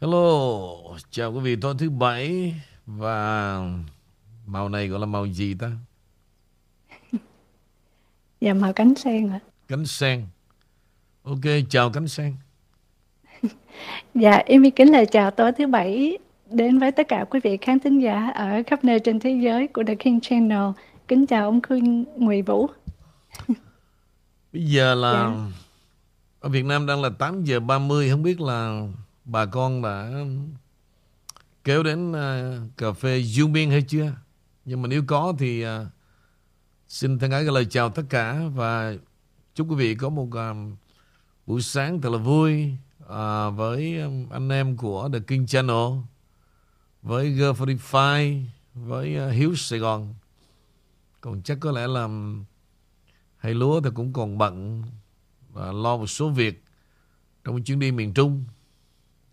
Hello, chào quý vị tối thứ bảy và màu này gọi là màu gì ta? Dạ màu cánh sen ạ. Cánh sen. Ok, chào cánh sen. Dạ em kính lời chào tối thứ bảy đến với tất cả quý vị khán thính giả ở khắp nơi trên thế giới của The King Channel. Kính chào ông Khuyên Nguyễn Vũ. Bây giờ là dạ. ở Việt Nam đang là 8 giờ 30 không biết là bà con đã kéo đến uh, cà phê Dương Biên hay chưa? Nhưng mà nếu có thì uh, xin thân ái gửi lời chào tất cả và chúc quý vị có một uh, buổi sáng thật là vui uh, với um, anh em của The King Channel, với G45, với uh, Hiếu Sài Gòn. Còn chắc có lẽ là um, hay lúa thì cũng còn bận và lo một số việc trong chuyến đi miền Trung.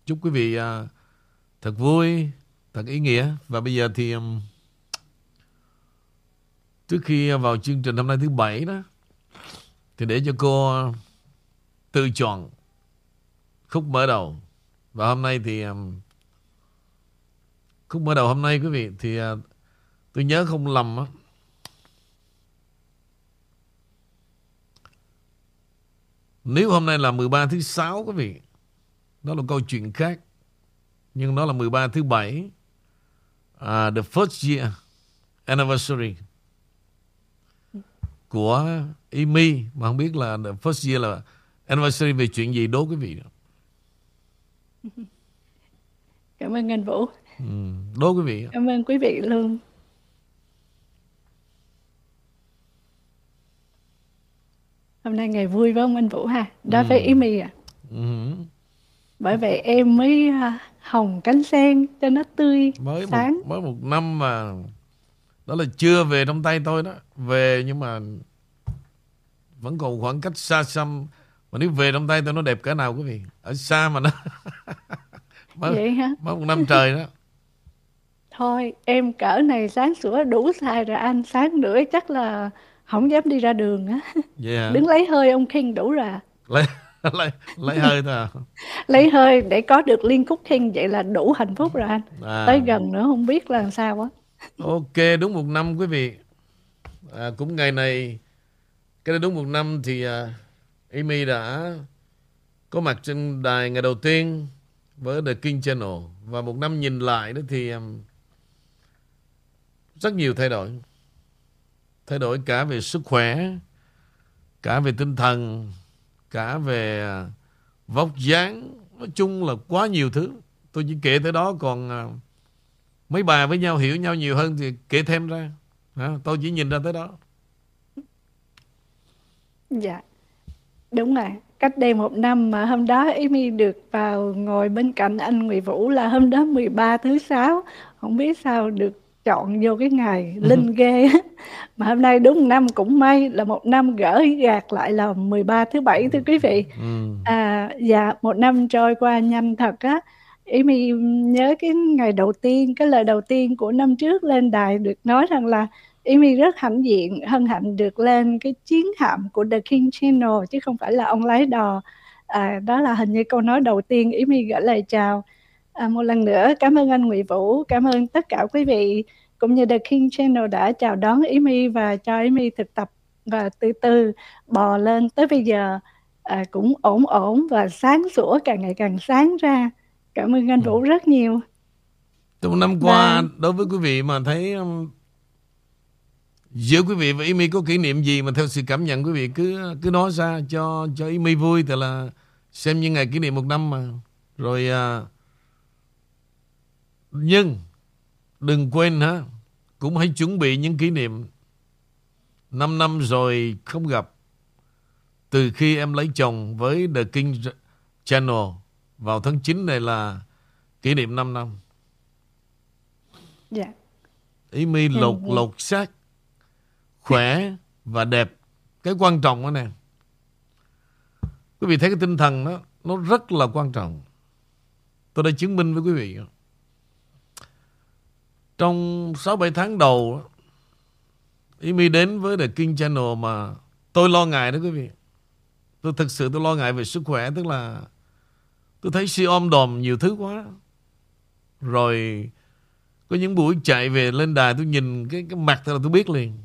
Chúc quý vị uh, thật vui, thật ý nghĩa. Và bây giờ thì um, trước khi vào chương trình hôm nay thứ bảy đó, thì để cho cô tự chọn khúc mở đầu. Và hôm nay thì um, khúc mở đầu hôm nay quý vị thì uh, tôi nhớ không lầm á. Nếu hôm nay là 13 thứ sáu quý vị đó là câu chuyện khác. Nhưng nó là 13 thứ bảy. Uh, the first year anniversary của Amy mà không biết là the first year là anniversary về chuyện gì đố quý vị. Cảm ơn anh Vũ. Ừ, đố quý vị. Cảm ơn quý vị luôn. Hôm nay ngày vui với ông anh Vũ ha. Đối ừ. với Amy à. Ừ bởi vậy em mới à, hồng cánh sen cho nó tươi mới sáng. một, mới một năm mà đó là chưa về trong tay tôi đó. Về nhưng mà vẫn còn khoảng cách xa xăm. Mà nếu về trong tay tôi nó đẹp cỡ nào quý vị? Ở xa mà nó mới, vậy hả? mới một năm trời đó. Thôi em cỡ này sáng sủa đủ xài rồi anh. Sáng nữa chắc là không dám đi ra đường á. Yeah. đứng lấy hơi ông King đủ rồi lấy lấy lấy hơi thôi à? lấy hơi để có được liên khúc kinh vậy là đủ hạnh phúc rồi anh. À. tới gần nữa không biết là làm sao quá ok đúng một năm quý vị. À, cũng ngày này cái này đúng một năm thì uh, Amy đã có mặt trên đài ngày đầu tiên với The King Channel. Và một năm nhìn lại đó thì um, rất nhiều thay đổi. Thay đổi cả về sức khỏe cả về tinh thần cả về à, vóc dáng nói chung là quá nhiều thứ. Tôi chỉ kể tới đó còn à, mấy bà với nhau hiểu nhau nhiều hơn thì kể thêm ra à, tôi chỉ nhìn ra tới đó. Dạ. Đúng rồi. Cách đây một năm mà hôm đó Amy được vào ngồi bên cạnh anh Nguyễn Vũ là hôm đó 13 thứ sáu. Không biết sao được chọn vô cái ngày linh ghê mà hôm nay đúng năm cũng may là một năm gỡ gạt lại là 13 thứ bảy thưa quý vị ừ. à dạ một năm trôi qua nhanh thật á ý mi nhớ cái ngày đầu tiên cái lời đầu tiên của năm trước lên đài được nói rằng là Amy rất hãnh diện, hân hạnh được lên cái chiến hạm của The King Channel chứ không phải là ông lái đò. À, đó là hình như câu nói đầu tiên Amy gửi lời chào. À, một lần nữa cảm ơn anh Nguyễn Vũ, cảm ơn tất cả quý vị cũng như The King Channel đã chào đón Amy và cho Amy thực tập và từ từ bò lên tới bây giờ à, cũng ổn ổn và sáng sủa càng ngày càng sáng ra. Cảm ơn anh Vũ rất nhiều. Trong năm qua và... đối với quý vị mà thấy um, giữa quý vị và Amy có kỷ niệm gì mà theo sự cảm nhận quý vị cứ cứ nói ra cho cho Amy vui thì là xem như ngày kỷ niệm một năm mà rồi à, nhưng đừng quên ha cũng hãy chuẩn bị những kỷ niệm 5 năm rồi không gặp từ khi em lấy chồng với The King Channel vào tháng 9 này là kỷ niệm 5 năm. Dạ. Ý mi lột lột xác khỏe và đẹp. Cái quan trọng đó nè. Quý vị thấy cái tinh thần đó nó rất là quan trọng. Tôi đã chứng minh với quý vị. Trong 6-7 tháng đầu Imi đến với The King Channel mà tôi lo ngại đó quý vị. Tôi thực sự tôi lo ngại về sức khỏe, tức là Tôi thấy si om đòm nhiều thứ quá. Rồi Có những buổi chạy về lên đài Tôi nhìn cái cái mặt là tôi biết liền.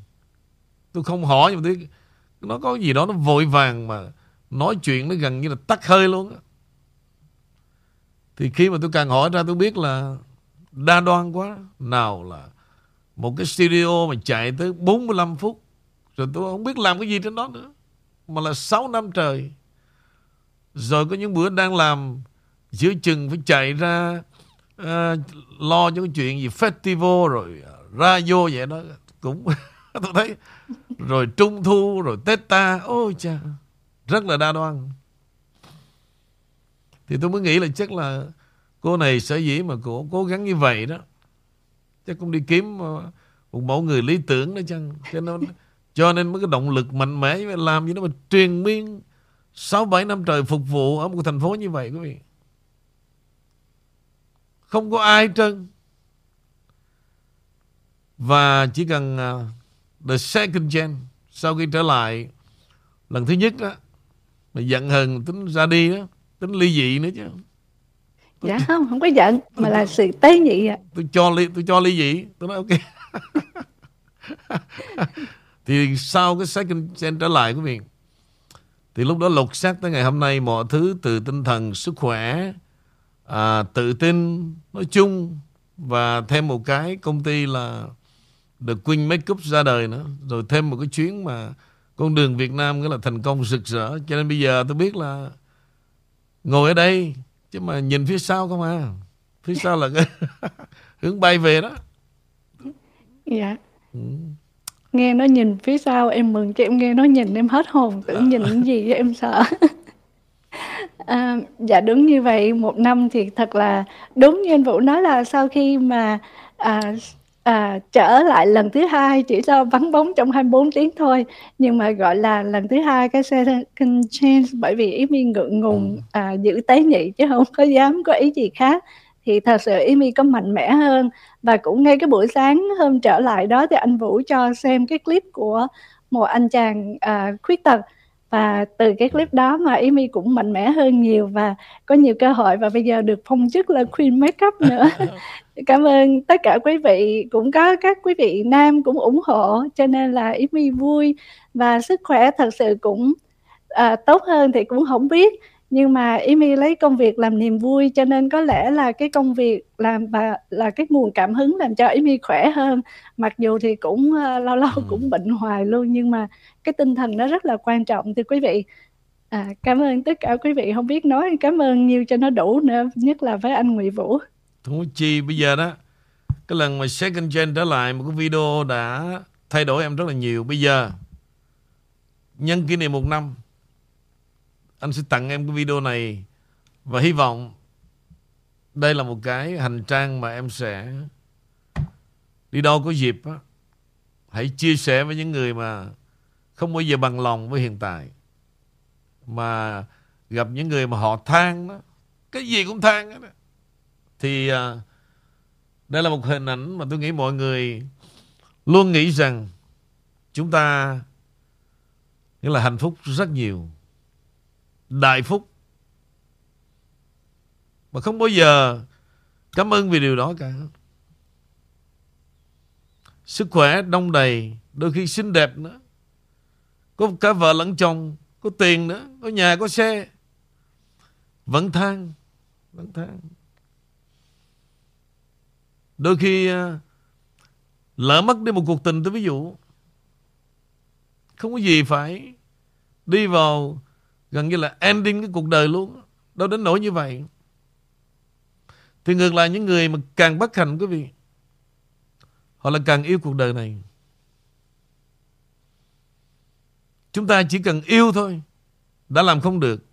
Tôi không hỏi nhưng mà tôi Nó có gì đó nó vội vàng mà Nói chuyện nó gần như là tắt hơi luôn Thì khi mà tôi càng hỏi ra tôi biết là Đa đoan quá. Nào là Một cái studio mà chạy tới 45 phút Rồi tôi không biết làm cái gì trên đó nữa. Mà là 6 năm trời. Rồi có những bữa đang làm Giữa chừng phải chạy ra uh, Lo cho cái chuyện gì Festival rồi ờ, ra vô vậy đó. Cũng tôi thấy. Rồi Trung Thu rồi Tết ta. Ôi cha Rất là đa đoan. Thì tôi mới nghĩ là chắc là Cô này sở dĩ mà cô cố gắng như vậy đó Chắc cũng đi kiếm ờ, Một mẫu người lý tưởng đó chăng? Cho nên, cho nên mới cái động lực mạnh mẽ Làm gì đó mà truyền miên 6-7 năm trời phục vụ Ở một thành phố như vậy quý vị. Không có ai trơn. Và chỉ cần uh, The second gen Sau khi trở lại Lần thứ nhất đó Mà giận hờn tính ra đi đó Tính ly dị nữa chứ dạ không không có giận mà là sự tế nhị ạ. Tôi cho ly tôi cho ly dị tôi nói ok. Thì sau cái second gen trở lại quý vị thì lúc đó lục xác tới ngày hôm nay mọi thứ từ tinh thần sức khỏe à, tự tin nói chung và thêm một cái công ty là The Queen Makeup ra đời nữa. Rồi thêm một cái chuyến mà con đường Việt Nam nghĩa là thành công rực rỡ. Cho nên bây giờ tôi biết là ngồi ở đây chứ mà nhìn phía sau không à. Phía sau là cái hướng bay về đó. Dạ. Ừ. nghe nó nhìn phía sau em mừng chứ em nghe nó nhìn em hết hồn tưởng nhìn cái gì em sợ. À, dạ đúng như vậy một năm thì thật là đúng như anh vũ nói là sau khi mà à, À, trở lại lần thứ hai chỉ cho vắng bóng trong 24 tiếng thôi. Nhưng mà gọi là lần thứ hai cái second chance bởi vì ý mi ngượng ngùng ừ. à, giữ tế nhị chứ không có dám có ý gì khác. Thì thật sự mi có mạnh mẽ hơn. Và cũng ngay cái buổi sáng hôm trở lại đó thì anh Vũ cho xem cái clip của một anh chàng à, khuyết tật. Và từ cái clip đó mà Amy cũng mạnh mẽ hơn nhiều và có nhiều cơ hội và bây giờ được phong chức là Queen Makeup nữa cảm ơn tất cả quý vị. Cũng có các quý vị nam cũng ủng hộ cho nên là Amy vui và sức khỏe thật sự cũng à, tốt hơn thì cũng không biết. Nhưng mà Amy lấy công việc làm niềm vui cho nên có lẽ là cái công việc làm và là cái nguồn cảm hứng làm cho Amy khỏe hơn. Mặc dù thì cũng uh, lâu lâu cũng bệnh hoài luôn nhưng mà cái tinh thần nó rất là quan trọng thưa quý vị. À, cảm ơn tất cả quý vị. Không biết nói cảm ơn nhiều cho nó đủ nữa nhất là với anh Nguyễn Vũ không chi. Bây giờ đó, cái lần mà second gen trở lại, một cái video đã thay đổi em rất là nhiều. Bây giờ, nhân kỷ niệm một năm, anh sẽ tặng em cái video này và hy vọng đây là một cái hành trang mà em sẽ đi đâu có dịp á, hãy chia sẻ với những người mà không bao giờ bằng lòng với hiện tại, mà gặp những người mà họ than đó cái gì cũng than đó thì à, đây là một hình ảnh mà tôi nghĩ mọi người luôn nghĩ rằng chúng ta nghĩa là hạnh phúc rất nhiều đại phúc. Mà không bao giờ cảm ơn vì điều đó cả. Sức khỏe đông đầy đôi khi xinh đẹp nữa. Có cả vợ lẫn chồng có tiền nữa có nhà có xe. Vẫn than vẫn than đôi khi ờ, lỡ mất đi một cuộc tình tôi ví dụ, không có gì phải đi vào gần như là ending cái cuộc đời luôn, đâu đến nỗi như vậy. Thì ngược lại những người mà càng bất hạnh, quý vị, họ là càng yêu cuộc đời này. Chúng ta chỉ cần yêu thôi, đã làm không được.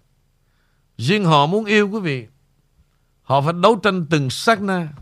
Riêng họ muốn yêu, quý vị, họ phải đấu tranh từng sát na.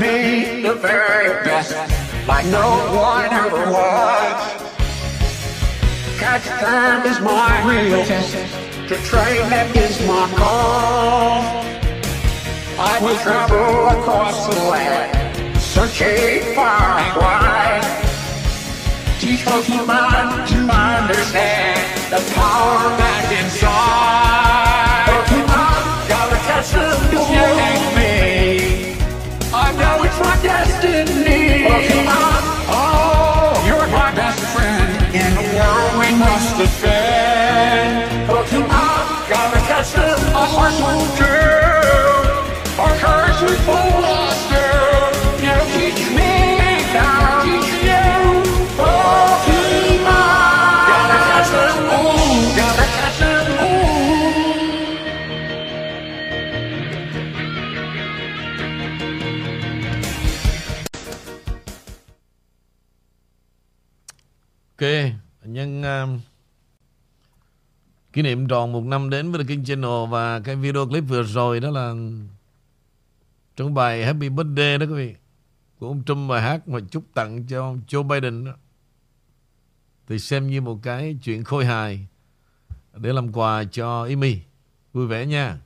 me the very best, like no one ever was. Catch time is my real test, to train that is my call. I will travel across the land, searching far and wide. Teach Pokemon to understand the power that's inside. Yeah. Kỷ niệm tròn một năm đến với The King Channel và cái video clip vừa rồi đó là trong bài Happy Birthday đó quý vị của ông Trump bài hát mà chúc tặng cho ông Joe Biden đó. Thì xem như một cái chuyện khôi hài để làm quà cho Amy. Vui vẻ nha.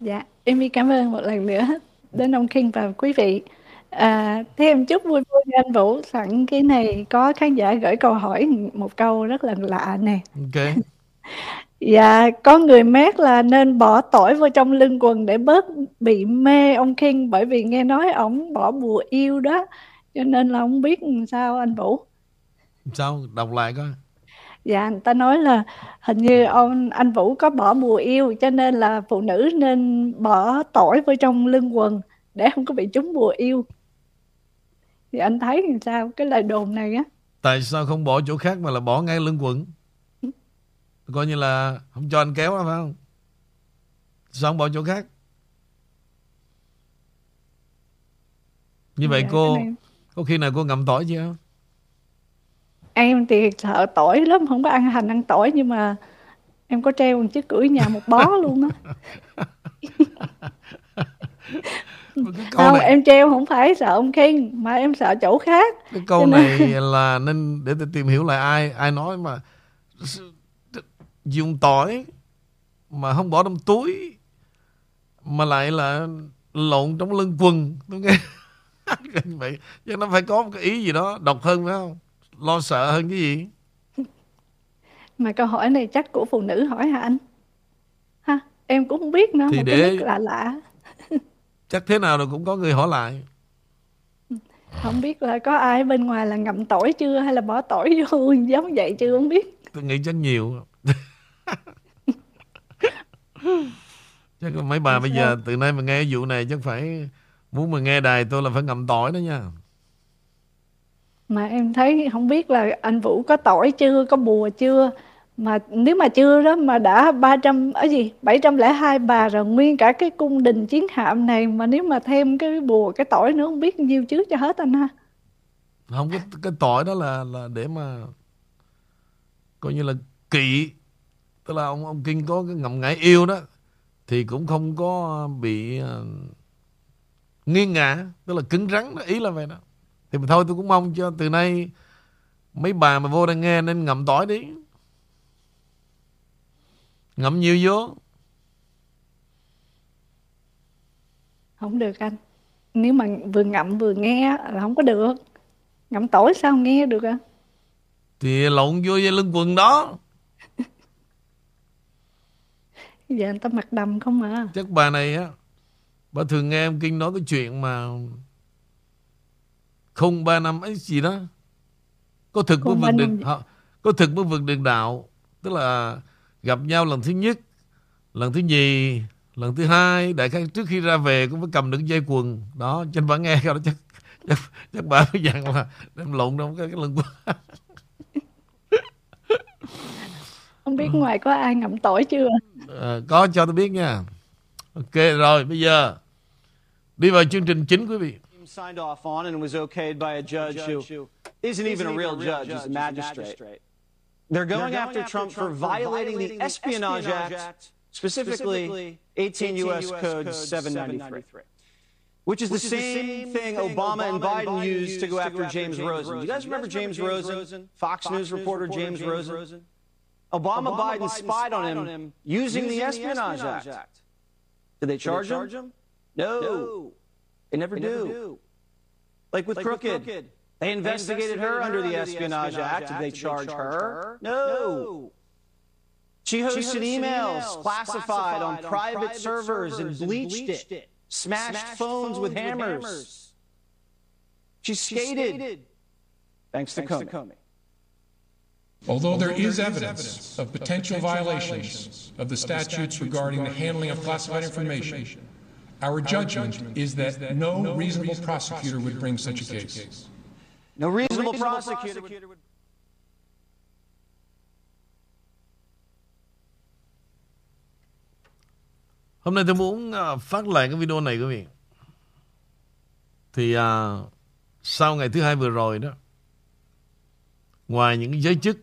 Dạ, Amy cảm ơn một lần nữa đến ông King và quý vị. À, thế em chúc vui vui anh Vũ. Sẵn cái này có khán giả gửi câu hỏi một câu rất là lạ nè. Ok. Dạ, có người mét là nên bỏ tỏi vào trong lưng quần để bớt bị mê ông King bởi vì nghe nói ổng bỏ bùa yêu đó. Cho nên là không biết làm sao anh Vũ. Sao? Đọc lại coi. Dạ, người ta nói là hình như ông anh Vũ có bỏ bùa yêu cho nên là phụ nữ nên bỏ tỏi vào trong lưng quần để không có bị trúng bùa yêu. Thì anh thấy làm sao cái lời đồn này á? Tại sao không bỏ chỗ khác mà là bỏ ngay lưng quần? Coi như là không cho anh kéo đó phải không? Sao không bỏ chỗ khác? Như vậy Dạ, cô có khi nào cô ngậm tỏi chưa? Em thì sợ tỏi lắm, không có ăn hành ăn tỏi nhưng mà em có treo một chiếc cưỡi nhà một bó luôn câu Không, này em treo không phải sợ ông King mà em sợ chỗ khác. cái câu Cho này nên- là nên để tôi tìm hiểu lại ai ai nói mà dùng tỏi mà không bỏ trong túi mà lại là lộn trong lưng quần tôi nghe như vậy chứ nó phải có một cái ý gì đó độc hơn phải không lo sợ hơn cái gì Mà câu hỏi này chắc của phụ nữ hỏi hả anh? Ha, em cũng không biết nữa, Thì để- lạ lạ. chắc thế nào rồi cũng có người hỏi lại Không biết là có ai bên ngoài là ngậm tỏi chưa hay là bỏ tỏi vô giống vậy chưa không biết. tôi nghĩ chắc nhiều chắc mấy bà bây giờ từ nay mà nghe vụ này chắc phải muốn mà nghe đài tôi là phải ngậm tỏi đó nha Mà em thấy không biết là anh Vũ có tỏi chưa, có bùa chưa. Mà nếu mà chưa đó mà đã 300 ở gì 702 bà rồi nguyên cả cái cung đình chiến hạm này mà nếu mà thêm cái bùa cái tỏi nữa không biết nhiêu chứ cho hết anh ha. không cái cái tỏi đó là là để mà coi như là kỵ tức là ông ông kinh có cái ngậm ngại yêu đó thì cũng không có bị uh, nghiêng ngã tức là cứng rắn đó ý là vậy đó thì mà thôi tôi cũng mong cho từ nay mấy bà mà vô đang nghe nên ngậm tỏi đi ngậm nhiều vô Không được anh. Nếu mà vừa ngậm vừa nghe là không có được. Ngậm tỏi sao nghe được à? thì lộn vô dây lưng quần đó Giờ người ta mặc đầm không à. chắc bà này á bà thường nghe ông kinh nói cái chuyện mà không ba năm ấy gì đó. Có thực Không vượt được họ- có thực mới vượt được đạo tức là gặp nhau lần thứ nhất lần thứ nhì lần thứ hai đại khái trước khi ra về cũng phải cầm được dây quần. Đó cho nên bà nghe cái đó chắc chắc, chắc bà mới dặn là đem lộn trong cái, cái lưng quần Không biết ngoài có ai ngậm tỏi chưa? Ờ, có cho tôi biết nha ok rồi bây giờ đi vào chương trình chính quý vị signed off on and was okayed by a judge who isn't even a real judge, he's a magistrate. They're going after Trump for violating the Espionage Act, specifically 18 U.S. Code 793. Which is the same thing Obama and Biden used to go after James Rosen. Do you guys remember James Rosen? Fox News reporter James Rosen? Obama, Obama Biden, Biden, spied on him, on him using, using, the Espionage, the Espionage Act. Act. Did they charge, Did they charge him? him? No. no. They never, they do. never do. Like with, like crooked. with crooked. They investigated, they investigated her, her, under the Espionage, Espionage Act. Act. Did they, charge, charge her? her? No. She hosted, she hosted emails, classified, classified on, on private, servers and bleached, and bleached it. it. Smashed, Smashed phones, with hammers. With hammers. She, skated. she skated. Thanks, Thanks Comey. To Comey. Although there is evidence of potential violations of the statutes regarding the handling of classified information, our judgment is that no reasonable prosecutor would bring such a case. No reasonable prosecutor would. Hôm nay tôi muốn phát lại cái video này quý vị. Thì à, sau ngày thứ hai vừa rồi đó, ngoài những giới chức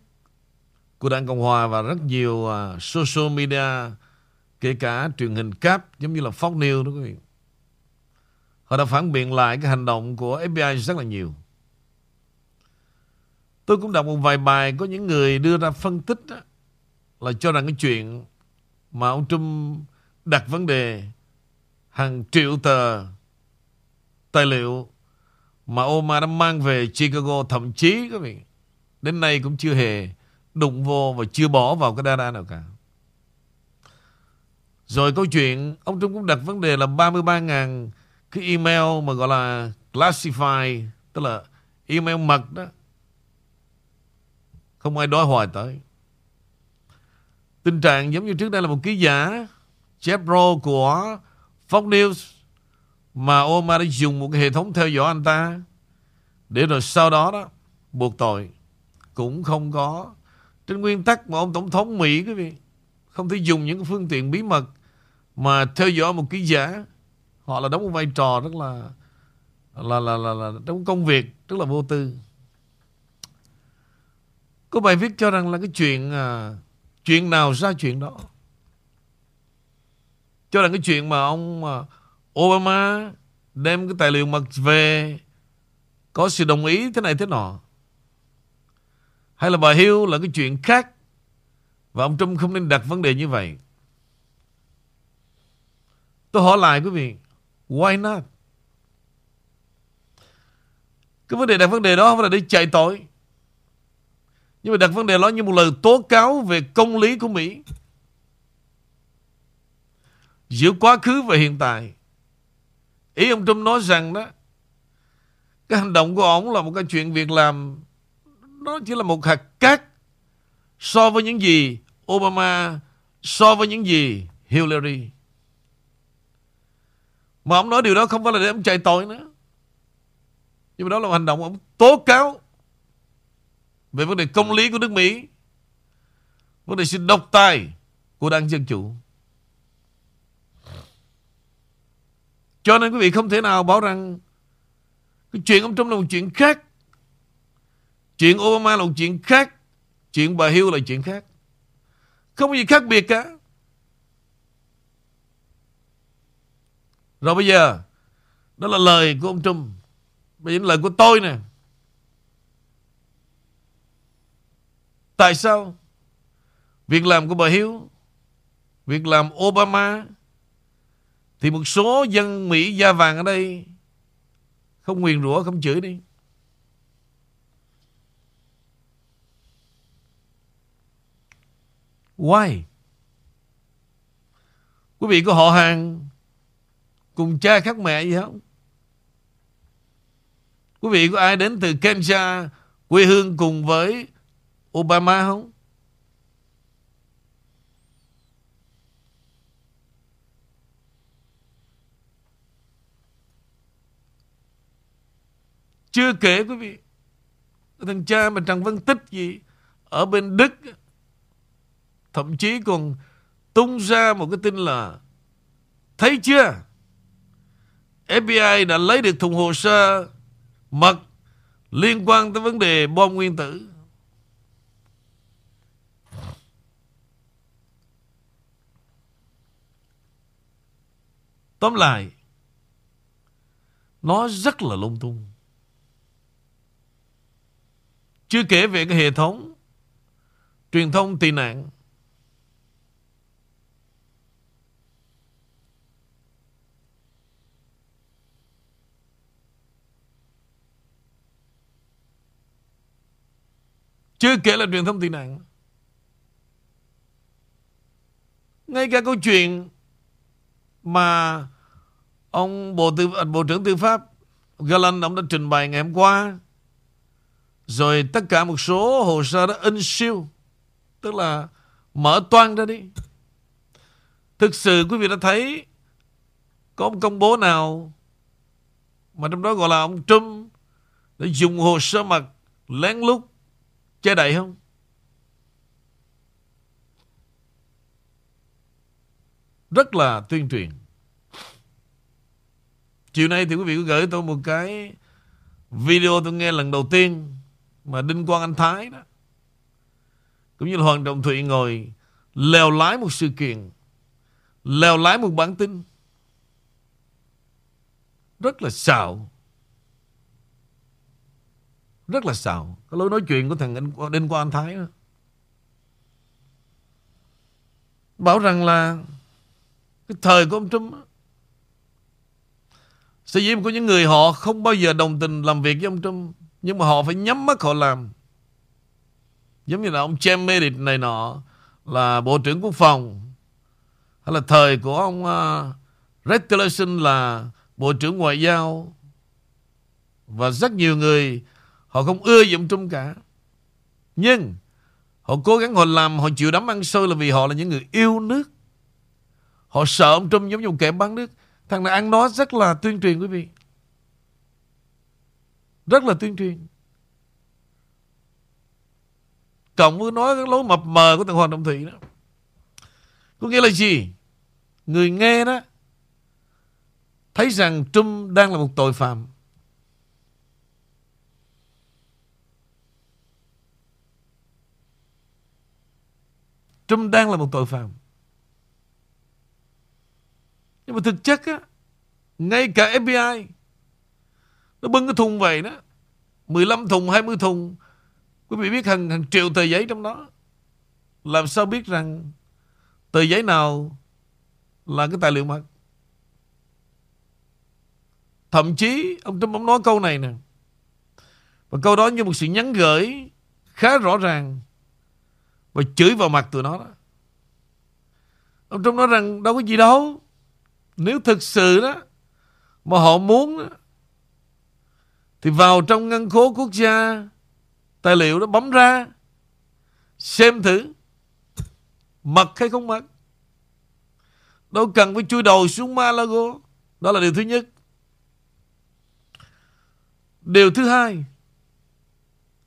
của Đảng Cộng Hòa và rất nhiều uh, social media kể cả truyền hình cáp giống như là Fox News đó quý vị. Họ đã phản biện lại cái hành động của FBI rất là nhiều. Tôi cũng đọc một vài bài có những người đưa ra phân tích đó, là cho rằng cái chuyện mà ông Trump đặt vấn đề hàng triệu tờ tài liệu mà Obama đã mang về Chicago thậm chí các vị đến nay cũng chưa hề đụng vô và chưa bỏ vào cái data nào cả. Rồi câu chuyện, ông Trump cũng đặt vấn đề là 33.000 cái email mà gọi là classified tức là email mật đó, không ai đói hỏi tới. Tình trạng giống như trước đây là một ký giả, Jeff của Fox News, mà Obama đã dùng một cái hệ thống theo dõi anh ta để rồi sau đó đó buộc tội cũng không có trên nguyên tắc mà ông tổng thống Mỹ quý vị không thể dùng những phương tiện bí mật mà theo dõi một ký giả. Họ là đóng một vai trò rất là là là là, là trong công việc rất là vô tư. Có bài viết cho rằng là cái chuyện à, chuyện nào ra chuyện đó. Cho rằng cái chuyện mà ông à, Obama đem cái tài liệu mật về có sự đồng ý thế này thế nọ hay là bà Hiếu là cái chuyện khác? Và ông Trump không nên đặt vấn đề như vậy. Tôi hỏi lại quý vị, why not? Cái vấn đề đặt vấn đề đó không phải là để chạy tội. Nhưng mà đặt vấn đề đó như một lời tố cáo về công lý của Mỹ. Giữa quá khứ và hiện tại. Ý ông Trump nói rằng đó, Cái hành động của ông là một cái chuyện việc làm đó chỉ là một hạt cát So với những gì Obama, So với những gì Hillary. Mà ông nói điều đó không phải là để ông chạy tội nữa. Nhưng mà đó là một hành động ông tố cáo Về vấn đề công lý của nước Mỹ, Vấn đề sự độc tài Của đảng Dân Chủ. Cho nên quý vị không thể nào bảo rằng cái chuyện ông Trump là một chuyện khác. Chuyện Obama là một chuyện khác. Chuyện bà Hill là chuyện khác. Không có gì khác biệt cả. Rồi bây giờ, đó là lời của ông Trump. Bây giờ là lời của tôi nè. Tại sao? Việc làm của bà Hiếu việc làm Obama thì một số dân Mỹ da vàng ở đây Không nguyền rủa không chửi đi Why? Quý vị có họ hàng Cùng cha khác mẹ gì không? Quý vị có ai đến từ Kenya Quê hương cùng với Obama không? Chưa kể quý vị, Thằng cha mà Trần Văn Tích gì Ở bên Đức Thậm chí còn tung ra một cái tin là Thấy chưa FBI đã lấy được thùng hồ sơ mật liên quan tới vấn đề bom nguyên tử. Tóm lại, nó rất là lung tung. Chưa kể về cái hệ thống truyền thông tị nạn. Chưa kể là truyền thông tị nạn. Ngay cả câu chuyện mà ông Bộ, Tư, Bộ trưởng Tư pháp Galan ông đã trình bày ngày hôm qua rồi tất cả một số hồ sơ đã in siêu Tức là mở toan ra đi Thực sự quý vị đã thấy Có một công bố nào Mà trong đó gọi là ông Trump đã dùng hồ sơ mật Lén lút Che đậy không? Rất là tuyên truyền. Chiều nay thì quý vị có gửi tôi một cái Video tôi nghe lần đầu tiên mà Đinh Quang Anh Thái đó. Cũng như là Hoàng Trọng Thụy ngồi lèo lái một sự kiện, lèo lái một bản tin. Rất là xạo rất là xạo. Cái lối nói chuyện của thằng anh Đinh Quang Thái đó. Bảo rằng là cái thời của ông Trump đó, sẽ của những người họ không bao giờ đồng tình làm việc với ông Trump nhưng mà họ phải nhắm mắt họ làm. Giống như là ông James Mattis này nọ là bộ trưởng quốc phòng hay là thời của ông à, uh, Rex Tillerson là bộ trưởng ngoại giao. Và rất nhiều người họ không ưa gì ông Trump cả. Nhưng, họ cố gắng họ làm, họ chịu đấm ăn xôi là vì họ là những người yêu nước. Họ sợ ông Trump giống như một kẻ bán nước. Thằng này ăn nói rất là tuyên truyền quý vị. Rất là tuyên truyền. Cộng với nói cái lối mập mờ của thằng Hoàng đồng Thủy đó. Có nghĩa là gì? Người nghe đó, Thấy rằng Trump đang là một tội phạm. Trump đang là một tội phạm. Nhưng mà thực chất á Ngay cả FBI Nó bưng cái thùng vậy đó 15 thùng 20 thùng Quý vị biết hàng, hàng triệu tờ giấy trong đó. Làm sao biết rằng Tờ giấy nào Là cái tài liệu mật? Thậm chí Ông Trump ông nói câu này nè. Và câu đó như một sự nhắn gửi Khá rõ ràng. Và chửi vào mặt tụi nó đó. Ông Trump nói rằng đâu có gì đâu. Nếu thực sự đó Mà họ muốn đó, Thì vào trong ngân khố quốc gia Tài liệu đó bấm ra Xem thử Mật hay không mật Đâu cần phải chui đầu xuống Malago Đó là điều thứ nhất. Điều thứ hai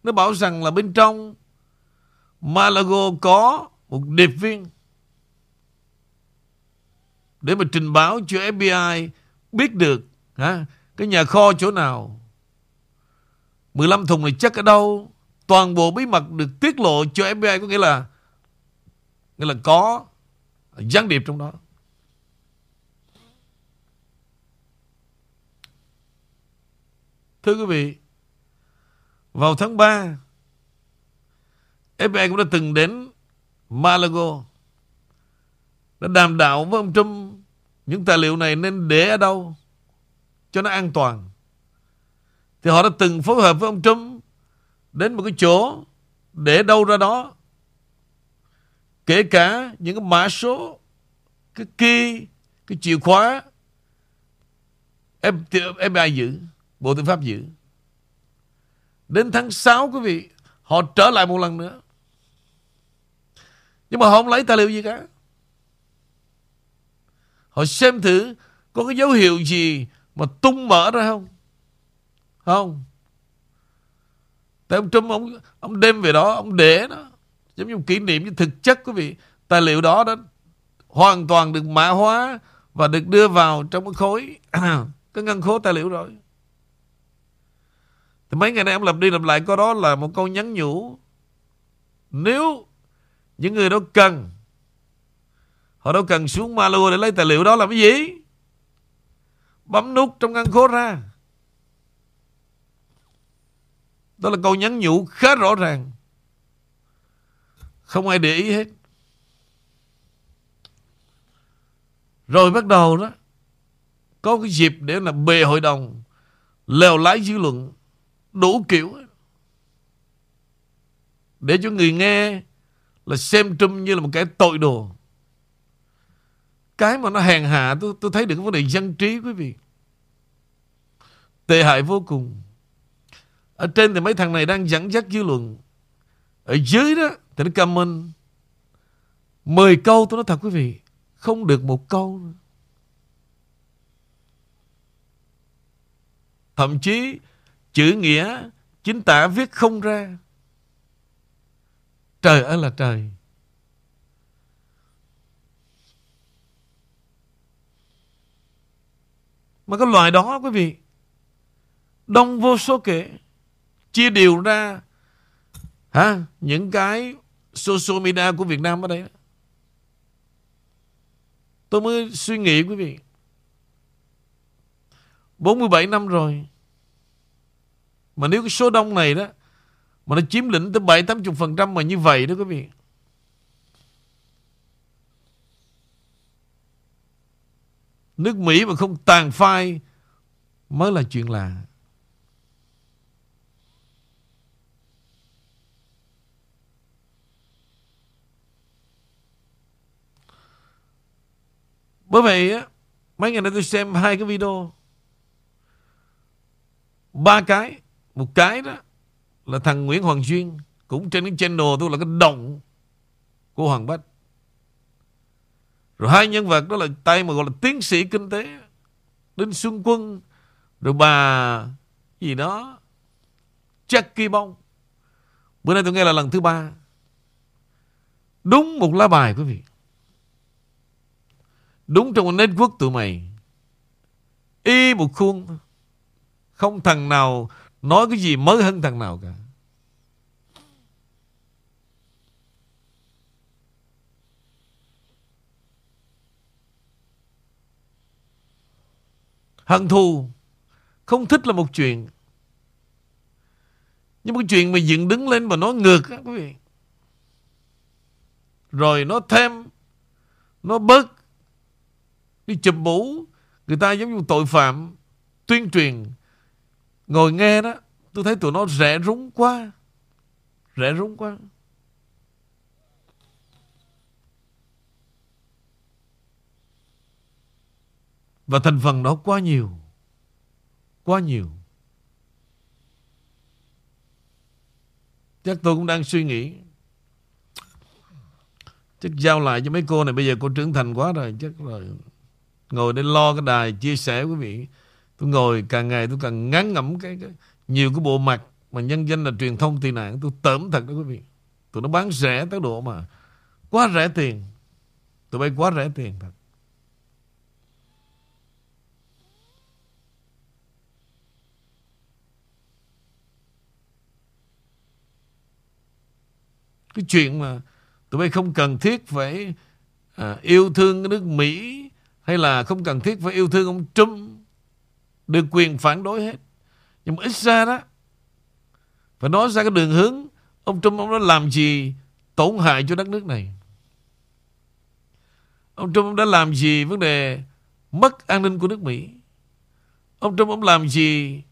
Nó bảo rằng là bên trong Malago có Một điệp viên Để mà trình báo cho FBI Biết được ha, Cái nhà kho chỗ nào 15 thùng này chắc ở đâu toàn bộ bí mật được tiết lộ cho FBI có nghĩa là nghĩa là có gián điệp trong đó. Thưa quý vị, vào tháng 3, FBI cũng đã từng đến Malago. Đã đàm đạo với ông Trump. Những tài liệu này nên để ở đâu? Cho nó an toàn. Thì họ đã từng phối hợp với ông Trump đến một cái chỗ để đâu ra đó. Kể cả những cái mã số, cái key, cái chìa khóa FBI giữ, Bộ Tư pháp giữ. Đến tháng 6 quý vị, họ trở lại một lần nữa nhưng mà họ không lấy tài liệu gì cả. Họ xem thử có cái dấu hiệu gì mà tung mở ra không? Không. Tại ông Trump ông, ông đem về đó Ông để nó. Giống như một kỷ niệm như thực chất quý vị. Tài liệu đó đó Hoàn toàn được mã hóa Và được đưa vào trong cái khối Cái ngân khố tài liệu rồi. Thì mấy ngày nay ông lặp đi lặp lại Có đó là một câu nhắn nhủ. Nếu những người đó cần Họ đâu cần xuống Malu để lấy tài liệu đó làm cái gì Bấm nút trong ngăn khố ra đó là câu nhắn nhủ khá rõ ràng. Không ai để ý hết. Rồi bắt đầu đó, có cái dịp để là bề hội đồng, lèo lái dư luận đủ kiểu để cho người nghe là xem Trump như là một cái tội đồ. Cái mà nó hèn hạ tôi, tôi thấy được cái vấn đề dân trí quý vị. Tệ hại vô cùng. Ở trên thì mấy thằng này đang dẫn dắt dư luận Ở dưới đó Thì nó comment 10 câu tôi nói thật quý vị Không được một câu nữa. Thậm chí Chữ nghĩa Chính tả viết không ra Trời ơi là trời Mà cái loài đó, quý vị, Đông vô số kể chia đều ra, Hả? Những cái social media của Việt Nam ở đây. Tôi mới suy nghĩ, quý vị. 47 năm rồi. Mà nếu cái số đông này đó mà nó chiếm lĩnh tới 7-80% mà như vậy đó quý vị. Nước Mỹ mà không tàn phai mới là chuyện lạ. Bởi vậy á, mấy ngày nay tôi xem hai cái video. Ba cái. Một cái đó là thằng Nguyễn Hoàng Duyên. Cũng trên cái channel tôi là cái động của Hoàng Bách. Rồi hai nhân vật đó là tay mà gọi là tiến sĩ kinh tế. Đinh Xuân Quân. Rồi bà gì đó. Jackie Bông. Bữa nay tôi nghe là lần thứ ba. Đúng một lá bài quý vị. Đúng trong một network tụi mày Y một khuôn Không thằng nào Nói cái gì mới hơn thằng nào cả. Hận thù Không thích là một chuyện. Nhưng mà cái chuyện mà dựng đứng lên mà nói ngược á, quý vị. Rồi nó thêm, Nó bớt, Đi chụp mũ. Người ta giống như tội phạm, Tuyên truyền. Ngồi nghe đó, Tôi thấy tụi nó rẻ rúng quá. Rẻ rúng quá. Và thành phần đó quá nhiều. Quá nhiều. Chắc tôi cũng đang suy nghĩ. Chắc giao lại cho mấy cô này, Bây giờ cô trưởng thành quá rồi, Chắc rồi Ngồi để lo cái đài chia sẻ quý vị. Tôi ngồi càng ngày tôi càng ngán ngẩm cái, cái Nhiều cái bộ mặt Mà nhân danh là truyền thông tị nạn. Tôi tởm thật đó quý vị. Tụi nó bán rẻ tới độ mà Quá rẻ tiền. Tụi bay quá rẻ tiền thật. Cái chuyện mà Tụi bay không cần thiết phải à, Yêu thương cái nước Mỹ hay là không cần thiết phải yêu thương ông Trump được quyền phản đối hết. Nhưng mà ít ra đó, phải nói ra cái đường hướng, ông Trump ông đã làm gì tổn hại cho đất nước này? Ông Trump ông đã làm gì vấn đề mất an ninh của nước Mỹ? Ông Trump ông làm gì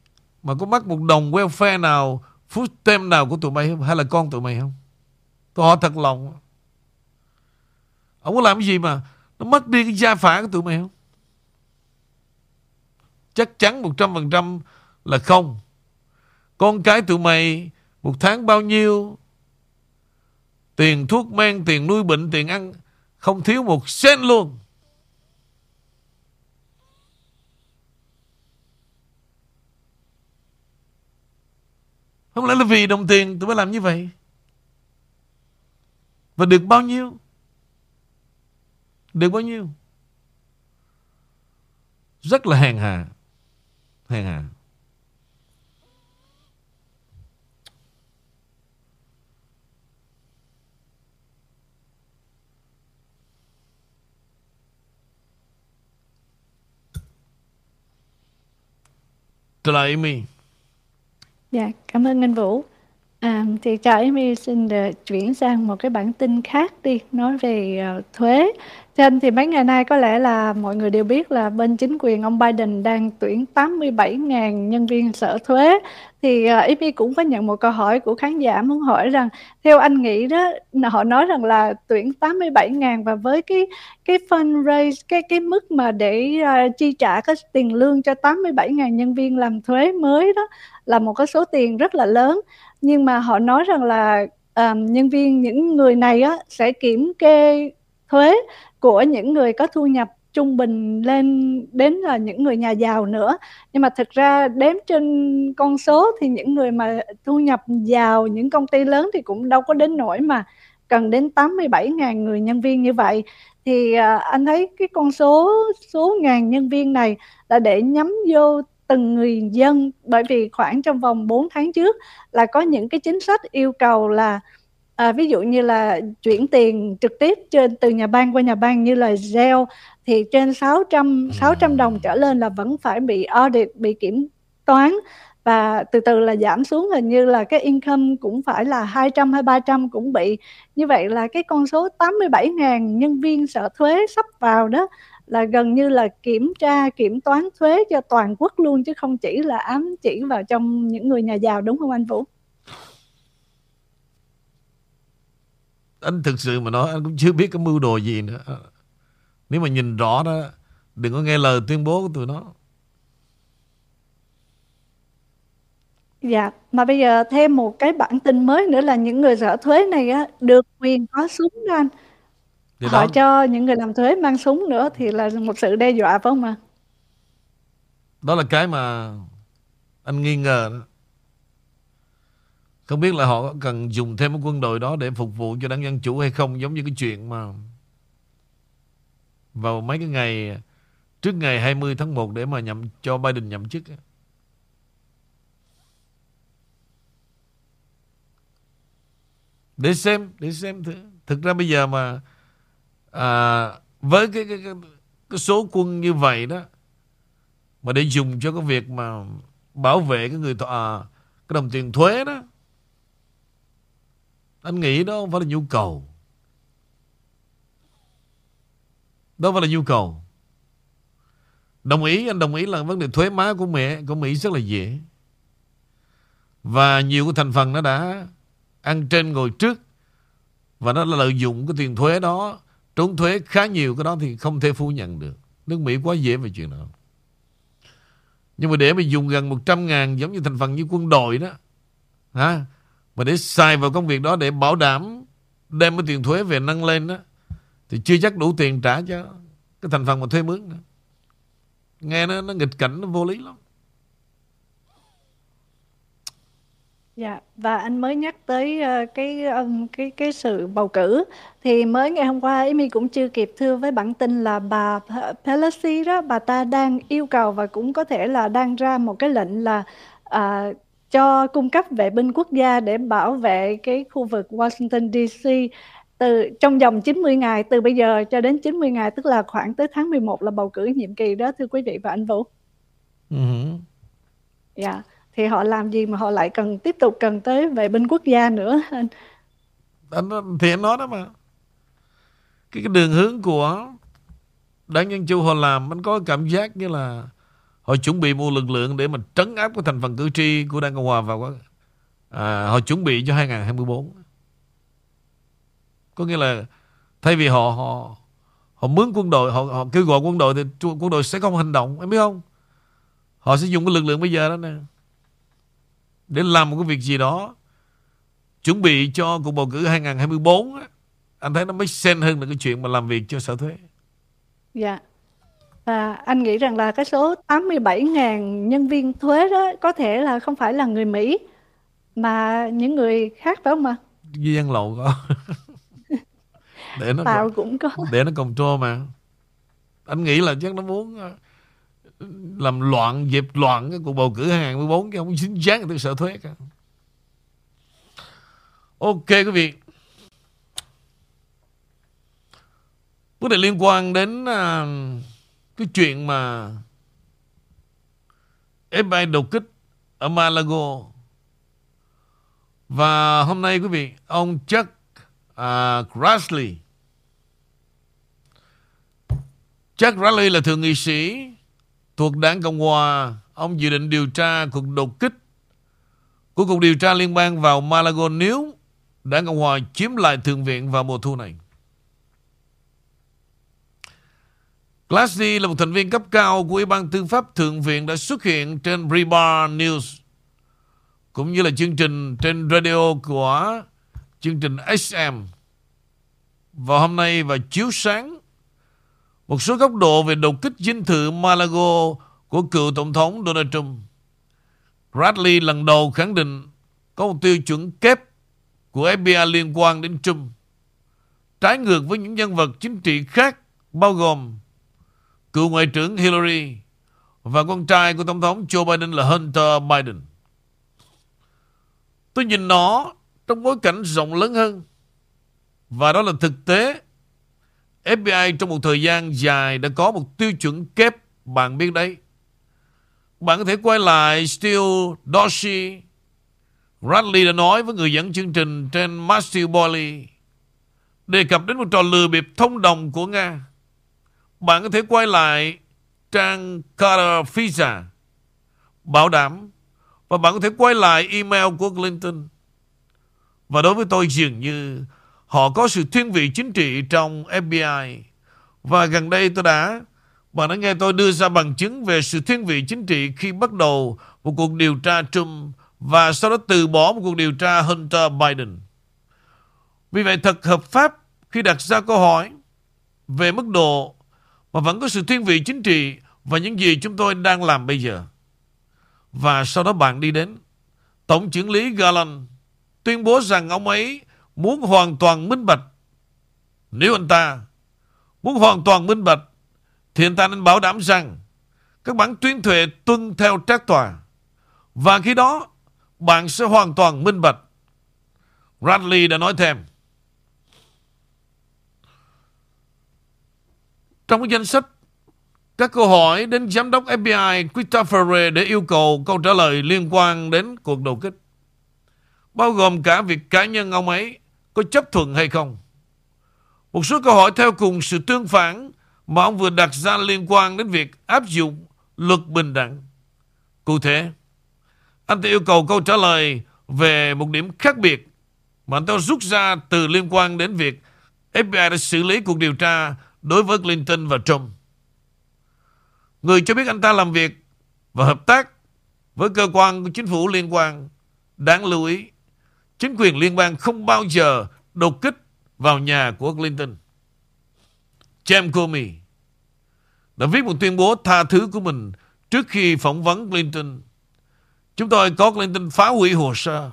mà có mất một đồng welfare nào, food stamp nào của tụi mày không? Hay là con tụi mày không? Tôi hỏi thật lòng. Ông có làm cái gì mà nó mất đi cái gia phả của tụi mày không? Chắc chắn 100% là không. Con cái tụi mày một tháng bao nhiêu? Tiền thuốc men, tiền nuôi bệnh, tiền ăn. Không thiếu một sen luôn. Không lẽ là vì đồng tiền tụi mới làm như vậy? Và được bao nhiêu? Được bao nhiêu? Rất là hèn hà hay hà. Trả lời Amy. Dạ, cảm ơn anh Vũ. À, thì cho Amy xin được chuyển sang một cái bản tin khác đi, nói về uh, thuế. Trên thì mấy ngày nay có lẽ là mọi người đều biết là bên chính quyền ông Biden đang tuyển 87.000 nhân viên sở thuế. Thì ờ, uh, Amy cũng có nhận một câu hỏi của khán giả muốn hỏi rằng theo anh nghĩ đó họ nói rằng là tuyển 87.000 và với cái cái fundraise cái cái mức mà để uh, chi trả cái tiền lương cho 87.000 nhân viên làm thuế mới đó là một cái số tiền rất là lớn nhưng mà họ nói rằng là um, nhân viên những người này á, sẽ kiểm kê thuế của những người có thu nhập trung bình lên đến là những người nhà giàu nữa. Nhưng mà thực ra đếm trên con số thì những người mà thu nhập giàu những công ty lớn thì cũng đâu có đến nổi mà cần đến 87.000 người nhân viên như vậy. Thì uh, anh thấy cái con số số ngàn nhân viên này là để nhắm vô từng người dân bởi vì khoảng trong vòng 4 tháng trước là có những cái chính sách yêu cầu là à, ví dụ như là chuyển tiền trực tiếp trên từ nhà băng qua nhà băng như là Zelle thì trên 600 600 đồng trở lên là vẫn phải bị audit bị kiểm toán. Và từ từ là giảm xuống hình như là cái income cũng phải là 200 hay 300 cũng bị. Như vậy là cái con số 87.000 nhân viên sở thuế sắp vào đó là gần như là kiểm tra kiểm toán thuế cho toàn quốc luôn chứ không chỉ là ám chỉ vào trong những người nhà giàu đúng không anh Vũ? Anh thực sự mà nói anh cũng chưa biết cái mưu đồ gì nữa. Nếu mà nhìn rõ đó đừng có nghe lời tuyên bố của tụi nó. Dạ, mà bây giờ thêm một cái bản tin mới nữa là những người sở thuế này á, được quyền có súng đó anh. Thì Họ đó, cho những người làm thuế mang súng nữa thì là một sự đe dọa phải không ạ? đó là cái mà anh nghi ngờ đó. Không biết là họ có cần dùng thêm cái quân đội đó để phục vụ cho đảng Dân Chủ hay không giống như cái chuyện mà vào mấy cái ngày trước ngày 20 tháng 1 để mà nhậm cho Biden nhậm chức. Để xem, để xem thử. Thực ra bây giờ mà à, với cái, cái, cái, cái số quân như vậy đó mà để dùng cho cái việc mà bảo vệ cái người à, cái đồng tiền thuế đó anh nghĩ đó không phải là nhu cầu. Đó phải là nhu cầu. Đồng ý anh đồng ý là vấn đề thuế má của mẹ của Mỹ rất là dễ. Và nhiều cái thành phần nó đã ăn trên ngồi trước và nó là lợi dụng cái tiền thuế đó trốn thuế khá nhiều, cái đó thì không thể phủ nhận được. Nước Mỹ quá dễ về chuyện đó. Nhưng mà để mà dùng gần 100 ngàn giống như thành phần như quân đội đó, hả? Mà để xài vào công việc đó để bảo đảm đem cái tiền thuế về nâng lên đó, thì chưa chắc đủ tiền trả cho cái thành phần mà thuê mướn đó. nghe nó nó nghịch cảnh, nó vô lý lắm. Dạ, và anh mới nhắc tới ờ, cái ừm, cái cái sự bầu cử thì mới ngày hôm qua Amy cũng chưa kịp thưa với bản tin là bà Pe- Pelosi đó bà ta đang yêu cầu và cũng có thể là đang ra một cái lệnh là à, cho cung cấp vệ binh quốc gia để bảo vệ cái khu vực Washington DC từ trong vòng 90 ngày từ bây giờ cho đến 90 ngày tức là khoảng tới tháng 11 là bầu cử nhiệm kỳ đó thưa quý vị và anh Vũ. Ừ. Dạ, thì họ làm gì mà họ lại cần tiếp tục cần tới vệ binh quốc gia nữa? Anh? thì anh nói đó mà. Cái, cái đường hướng của đảng Dân Chủ họ làm anh có cảm giác như là họ chuẩn bị mua lực lượng để mà trấn áp cái thành phần cử tri của Đảng Cộng Hòa vào à, họ chuẩn bị cho 2024 có nghĩa là thay vì họ họ họ mướn quân đội họ họ kêu gọi quân đội thì quân đội sẽ không hành động em biết không? Họ sẽ dùng cái lực lượng bây giờ đó nè để làm một cái việc gì đó chuẩn bị cho cuộc bầu cử 2024 á, anh thấy nó mới xen hơn là cái chuyện mà làm việc cho sở thuế Dạ. Và anh nghĩ rằng là cái số 87.000 nhân viên thuế đó có thể là không phải là người Mỹ mà những người khác phải không ạ? với dân lộ có để nó Tàu cũng có. để nó control mà anh nghĩ là chắc nó muốn ờ, làm loạn dẹp loạn cái cuộc bầu cử 2014 chứ không dính dáng tới sợ thuế cả. Ok quý vị. Vấn đề liên quan đến uh, cái chuyện mà FBI đột kích ở Malago và hôm nay quý vị ông Chuck uh, Grassley. Chuck Grassley là thượng nghị sĩ thuộc đảng Cộng Hòa. Ông dự định điều tra cuộc đột kích của cuộc điều tra liên bang vào Malago nếu đảng Cộng Hòa chiếm lại thượng viện vào mùa thu này. Glassy là một thành viên cấp cao của Ủy ban Tư pháp Thượng viện đã xuất hiện trên Breitbart News, cũng như là chương trình trên radio của chương trình XM vào hôm nay và chiếu sáng một số góc độ về đột kích dinh thự Malago của cựu Tổng thống Donald Trump. Bradley lần đầu khẳng định có một tiêu chuẩn kép của FBI liên quan đến Trump. Trái ngược với những nhân vật chính trị khác bao gồm cựu Ngoại trưởng Hillary, và con trai của Tổng thống Joe Biden là Hunter Biden. Tôi nhìn nó trong bối cảnh rộng lớn hơn. Và đó là thực tế. FBI trong một thời gian dài đã có một tiêu chuẩn kép, bạn biết đấy. Bạn có thể quay lại Steve Dorsey. Bradley đã nói với người dẫn chương trình trên Matthew Boyle đề cập đến một trò lừa bịp thông đồng của Nga. Bạn có thể quay lại trang Carter Visa, bảo đảm, và bạn có thể quay lại email của Clinton. Và đối với tôi dường như họ có sự thiên vị chính trị trong FBI. Và gần đây tôi đã, bạn đã nghe tôi đưa ra bằng chứng về sự thiên vị chính trị khi bắt đầu một cuộc điều tra Trump và sau đó từ bỏ một cuộc điều tra Hunter Biden. Vì vậy, thật hợp pháp khi đặt ra câu hỏi về mức độ mà vẫn có sự thiên vị chính trị và những gì chúng tôi đang làm bây giờ. Và sau đó bạn đi đến Tổng trưởng lý Garland tuyên bố rằng ông ấy muốn hoàn toàn minh bạch. Nếu anh ta muốn hoàn toàn minh bạch, thì anh ta nên bảo đảm rằng các bản tuyên thệ tuân theo trác tòa. Và khi đó bạn sẽ hoàn toàn minh bạch. Bradley đã nói thêm. Trong cái danh sách, các câu hỏi đến giám đốc FBI Christopher Wray để yêu cầu câu trả lời liên quan đến cuộc đột kích. Bao gồm cả việc cá nhân ông ấy có chấp thuận hay không. Một số câu hỏi theo cùng sự tương phản mà ông vừa đặt ra liên quan đến việc áp dụng luật bình đẳng. Cụ thể, anh ta yêu cầu câu trả lời về một điểm khác biệt mà anh ta rút ra từ liên quan đến việc FBI đã xử lý cuộc điều tra đối với Clinton và Trump. Người cho biết anh ta làm việc và hợp tác với cơ quan của chính phủ liên quan. Đáng lưu ý, chính quyền liên bang không bao giờ đột kích vào nhà của Clinton. James Comey đã viết một tuyên bố tha thứ của mình trước khi phỏng vấn Clinton. Chúng tôi có Clinton phá hủy hồ sơ.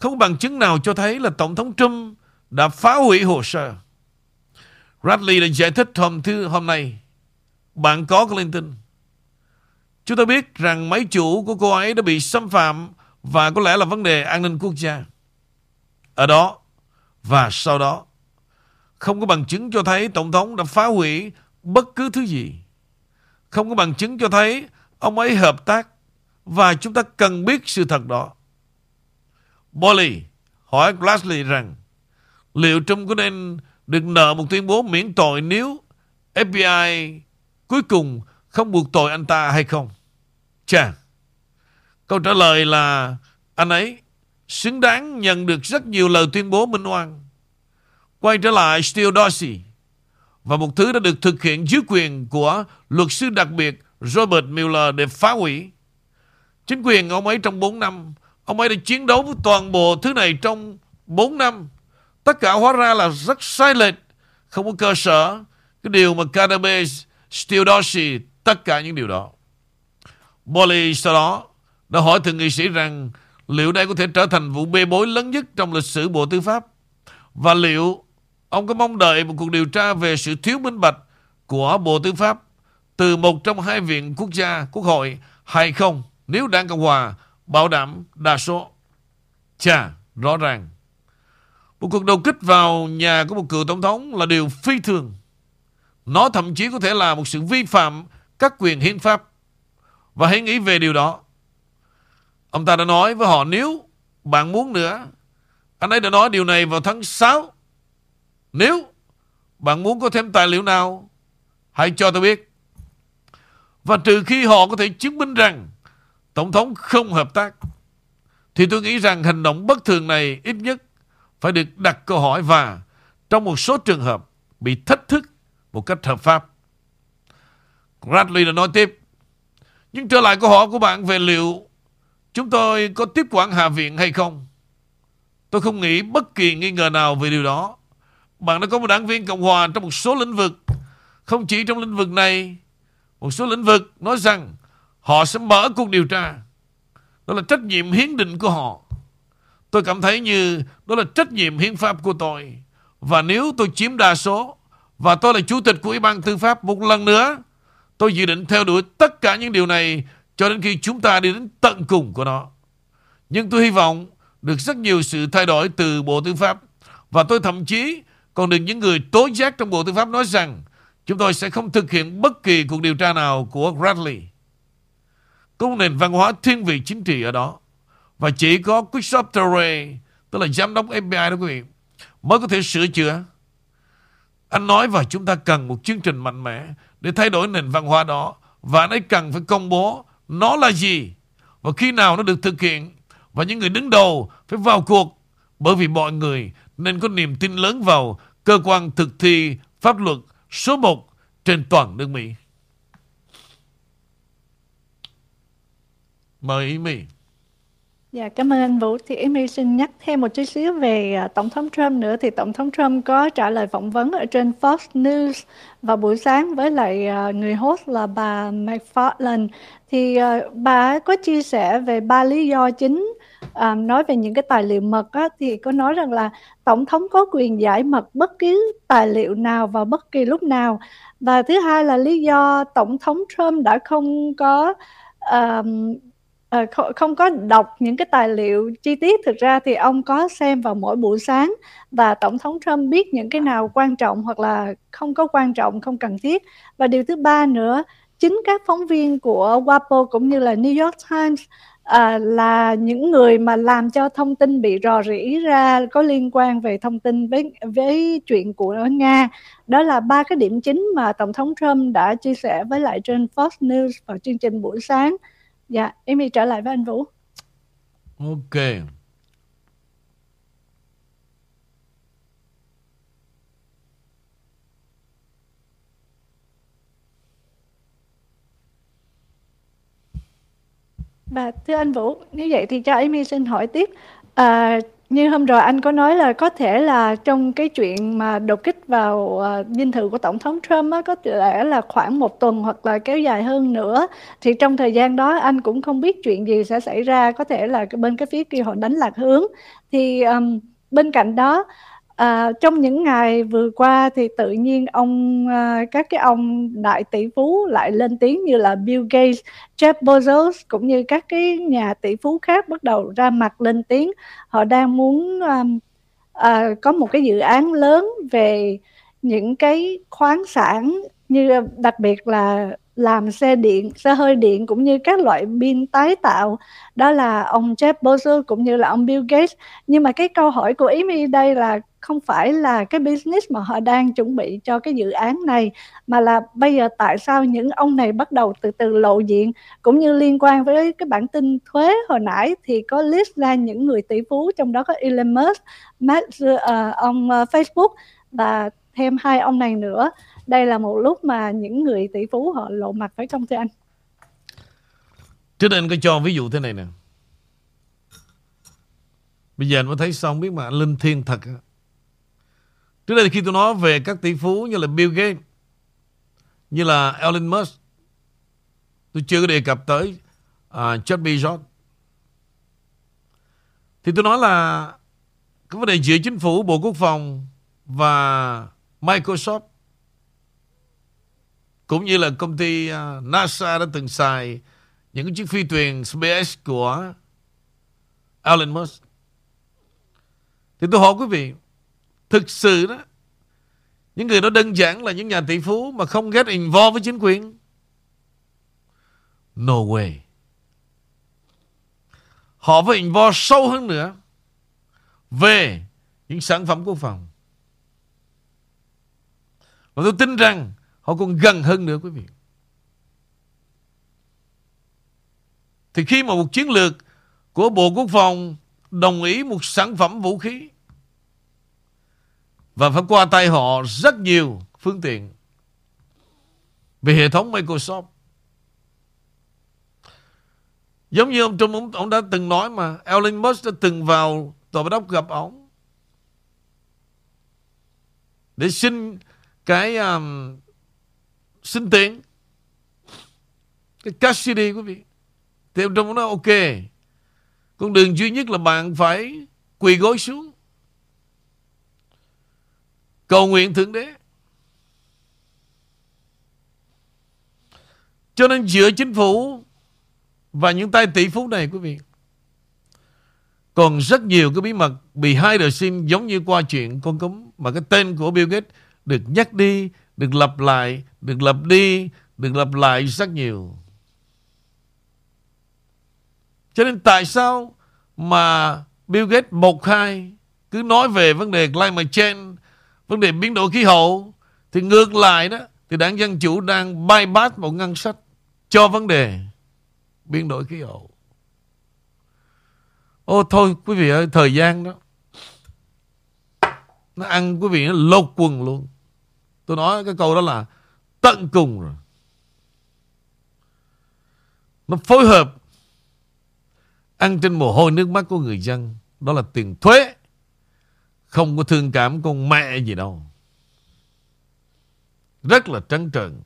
Không có bằng chứng nào cho thấy là Tổng thống Trump đã phá hủy hồ sơ. Bradley đã giải thích hôm thứ, hôm nay, bạn có Clinton. Chúng ta biết rằng máy chủ của cô ấy đã bị xâm phạm và có lẽ là vấn đề an ninh quốc gia. Ở đó và sau đó không có bằng chứng cho thấy Tổng thống đã phá hủy bất cứ thứ gì. Không có bằng chứng cho thấy ông ấy hợp tác và chúng ta cần biết sự thật đó. Bolly hỏi Glassley rằng liệu Trump có nên được nợ một tuyên bố miễn tội nếu FBI cuối cùng không buộc tội anh ta hay không? Chà, câu trả lời là anh ấy xứng đáng nhận được rất nhiều lời tuyên bố minh oan. Quay trở lại Steele Dorsey và một thứ đã được thực hiện dưới quyền của luật sư đặc biệt Robert Mueller để phá hủy. Chính quyền ông ấy trong 4 năm, ông ấy đã chiến đấu với toàn bộ thứ này trong 4 năm. Tất cả hóa ra là rất sai lệch, không có cơ sở. Cái điều mà Cannabis Steele Dorsey, tất cả những điều đó. Bolly sau đó đã hỏi thượng nghị sĩ rằng liệu đây có thể trở thành vụ bê bối lớn nhất trong lịch sử Bộ Tư pháp và liệu ông có mong đợi một cuộc điều tra về sự thiếu minh bạch của Bộ Tư pháp từ một trong hai viện quốc gia, quốc hội hay không nếu Đảng Cộng Hòa bảo đảm đa số. Chà, rõ ràng. Một cuộc đầu kích vào nhà của một cựu tổng thống là điều phi thường. Nó thậm chí có thể là một sự vi phạm các quyền hiến pháp. Và hãy nghĩ về điều đó. Ông ta đã nói với họ nếu bạn muốn nữa. Anh ấy đã nói điều này vào tháng 6. Nếu bạn muốn có thêm tài liệu nào, hãy cho tôi biết. Và trừ khi họ có thể chứng minh rằng Tổng thống không hợp tác, thì tôi nghĩ rằng hành động bất thường này ít nhất phải được đặt câu hỏi và trong một số trường hợp bị thách thức một cách hợp pháp. Bradley đã nói tiếp. Nhưng trở lại câu hỏi của bạn về liệu chúng tôi có tiếp quản Hạ viện hay không? Tôi không nghĩ bất kỳ nghi ngờ nào về điều đó. Bạn đã có một đảng viên Cộng Hòa trong một số lĩnh vực. Không chỉ trong lĩnh vực này. Một số lĩnh vực nói rằng họ sẽ mở cuộc điều tra. Đó là trách nhiệm hiến định của họ. Tôi cảm thấy như đó là trách nhiệm hiến pháp của tôi. Và nếu tôi chiếm đa số và tôi là chủ tịch của Ủy ban Tư pháp một lần nữa, Tôi dự định theo đuổi tất cả những điều này cho đến khi chúng ta đi đến tận cùng của nó. Nhưng tôi hy vọng được rất nhiều sự thay đổi từ Bộ Tư pháp. Và tôi thậm chí còn được những người tố giác trong Bộ Tư pháp nói rằng chúng tôi sẽ không thực hiện bất kỳ cuộc điều tra nào của Bradley. Có một nền văn hóa thiên vị chính trị ở đó. Và chỉ có Christopher Ray, tức là giám đốc FBI đó quý vị, mới có thể sửa chữa. Anh nói và chúng ta cần một chương trình mạnh mẽ để thay đổi nền văn hóa đó. Và anh ấy cần phải công bố nó là gì và khi nào nó được thực hiện và những người đứng đầu phải vào cuộc bởi vì mọi người nên có niềm tin lớn vào cơ quan thực thi pháp luật số 1 trên toàn nước Mỹ. Mời Mỹ. Dạ, cảm ơn anh Vũ. Thì Amy xin nhắc thêm một chút xíu về à, Tổng thống Trump nữa. Thì Tổng thống Trump có trả lời phỏng vấn ở trên Fox News vào buổi sáng với lại à, người host là bà McFarland. Thì à, bà có chia sẻ về ba lý do chính à, nói về những cái tài liệu mật á, thì có nói rằng là Tổng thống có quyền giải mật bất cứ tài liệu nào vào bất kỳ lúc nào. Và thứ hai là lý do Tổng thống Trump đã không có uh, Ờ, không không có đọc những cái tài liệu chi tiết, thực ra thì ông có xem vào mỗi buổi sáng và Tổng thống Trump biết những cái nào quan trọng hoặc là không có quan trọng, không cần thiết. Và điều thứ ba nữa, chính các phóng viên của WAPO cũng như là New York Times à, là những người mà làm cho thông tin bị rò rỉ ra có liên quan về thông tin với với chuyện của Nga. Đó là ba cái điểm chính mà Tổng thống Trump đã chia sẻ với lại trên Fox News vào chương trình buổi sáng. Dạ, Amy trở lại với anh Vũ. Ok. Và thưa anh Vũ, như vậy thì cho Amy xin hỏi tiếp. À, như hôm rồi anh có nói là có thể là trong cái chuyện mà đột kích vào ờ, dinh thự của tổng thống Trump á, có thể là khoảng một tuần hoặc là kéo dài hơn nữa. Thì trong thời gian đó anh cũng không biết chuyện gì sẽ xảy ra có thể là bên cái phía kia họ đánh lạc hướng. Thì um, bên cạnh đó À, trong những ngày vừa qua thì tự nhiên ông à, các cái ông đại tỷ phú lại lên tiếng như là Bill Gates, Jeff Bezos cũng như các cái nhà tỷ phú khác bắt đầu ra mặt lên tiếng. Họ đang muốn à, à, có một cái dự án lớn về những cái khoáng sản như đặc biệt là làm xe điện, xe hơi điện cũng như các loại pin tái tạo. Đó là ông Jeff Bezos cũng như là ông Bill Gates. Nhưng mà cái câu hỏi của Amy đây là không phải là cái business mà họ đang chuẩn bị cho cái dự án này mà là bây giờ tại sao những ông này bắt đầu từ từ lộ diện. Cũng như liên quan với cái bản tin thuế hồi nãy thì có list ra những người tỷ phú trong đó có Elon Musk, Mark, uh, ờ, ông uh, Facebook và thêm hai ông này nữa đây là một lúc mà những người tỷ phú họ lộ mặt phải không thưa anh. Trước đây anh có cho ví dụ thế này nè. Bây giờ anh mới thấy xong biết mà linh thiêng thật Trước đây khi tôi nói về các tỷ phú như là Bill Gates, như là Elon Musk, tôi chưa có đề cập tới uh, Jeff Bezos. Thì tôi nói là cái vấn đề giữa chính phủ, Bộ Quốc phòng và Microsoft cũng như là công ty à, NASA đã từng xài những chiếc phi thuyền SpaceX của Elon Musk. Thì tôi hỏi quý vị, Thực sự đó Những người đó đơn giản là những nhà tỷ phú Mà không get involved với chính quyền? No way. Họ phải involve sâu hơn nữa Về những sản phẩm quốc phòng. Và tôi tin rằng Họ còn gần hơn nữa quý vị Thì khi mà một chiến lược Của Bộ Quốc phòng Đồng ý một sản phẩm vũ khí và phải qua tay họ rất nhiều phương tiện về hệ thống Microsoft. Giống như ông Trump, ông, ông đã từng nói mà Elon Musk đã từng vào tòa bạch đốc gặp ông để xin cái um, xin tiền cái cash đi quý vị. Thì ông Trump nói ok con đường duy nhất là bạn phải quỳ gối xuống. Cầu nguyện Thượng Đế. Cho nên giữa chính phủ và những tay tỷ phú này quý vị còn rất nhiều cái bí mật bị hai đời xin giống như qua chuyện con cấm mà cái tên của Bill Gates được nhắc đi, được lặp lại, được lặp đi, được lặp lại rất nhiều. Cho nên tại sao mà Bill Gates một hai cứ nói về vấn đề climate change, vấn đề biến đổi khí hậu thì ngược lại đó thì đảng Dân Chủ đang bypass một ngân sách cho vấn đề biến đổi khí hậu. Ô thôi quý vị ơi, thời gian đó nó ăn quý vị nó lột quần luôn. Tôi nói cái câu đó là tận cùng rồi. Nó phối hợp ăn trên mồ hôi nước mắt của người dân. Đó là tiền thuế. Không có thương cảm con mẹ gì đâu. Rất là trắng trợn.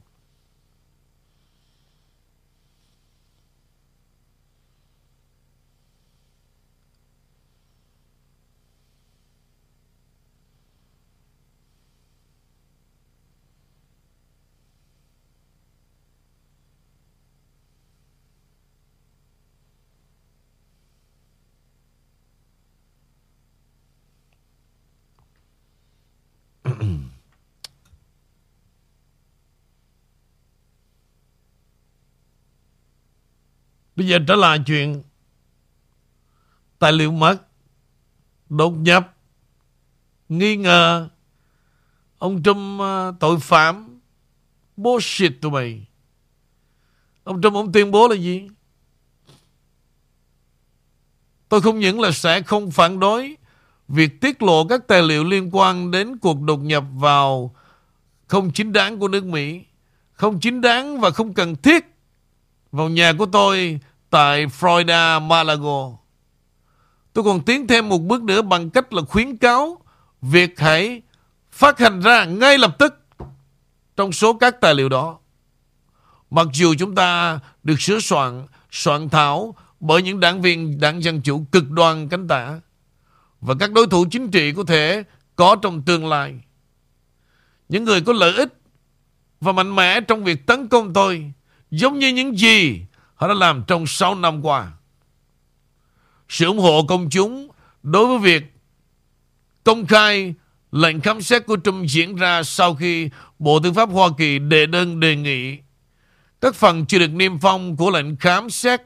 Bây giờ trở lại chuyện tài liệu mất, đột nhập, nghi ngờ, ông Trump ờ, tội phạm, bullshit tụi mày. Ông Trump ông tuyên bố là gì? Tôi không những là sẽ không phản đối việc tiết lộ các tài liệu liên quan đến cuộc đột nhập vào không chính đáng của nước Mỹ, không chính đáng và không cần thiết vào nhà của tôi tại Florida, Malago. Tôi còn tiến thêm một bước nữa bằng cách là khuyến cáo việc hãy phát hành ra ngay lập tức trong số các tài liệu đó. Mặc dù chúng ta được sửa soạn, soạn thảo bởi những đảng viên đảng Dân Chủ cực đoan cánh tả và các đối thủ chính trị có thể có trong tương lai. Những người có lợi ích và mạnh mẽ trong việc tấn công tôi giống như những gì họ đã làm trong 6 năm qua. Sự ủng hộ công chúng đối với việc công khai lệnh khám xét của Trump diễn ra sau khi Bộ Tư pháp Hoa Kỳ đệ đơn đề nghị các phần chưa được niêm phong của lệnh khám xét.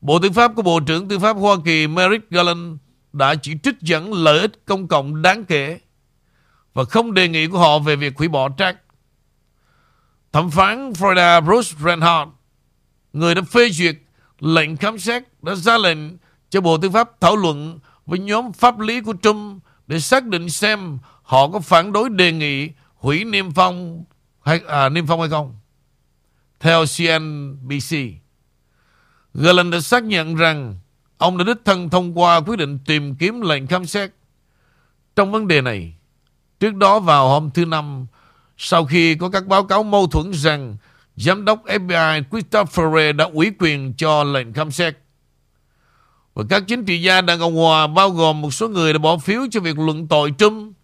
Bộ Tư pháp của Bộ trưởng Tư pháp Hoa Kỳ Merrick Garland đã chỉ trích dẫn lợi ích công cộng đáng kể và không đề nghị của họ về việc hủy bỏ trách. Thẩm phán Florida Bruce Reinhardt, người đã phê duyệt lệnh khám xét, đã ra lệnh cho Bộ Tư pháp thảo luận với nhóm pháp lý của Trump để xác định xem họ có phản đối đề nghị hủy niêm phong hay, à, niêm phong hay không. Theo CNBC, Garland đã xác nhận rằng ông đã đích thân thông qua quyết định tìm kiếm lệnh khám xét trong vấn đề này. Trước đó vào hôm thứ Năm, sau khi có các báo cáo mâu thuẫn rằng Giám đốc FBI Christopher Wray đã ủy quyền cho lệnh khám xét. Và các chính trị gia Đảng Cộng Hòa, bao gồm một số người đã bỏ phiếu cho việc luận tội Trump,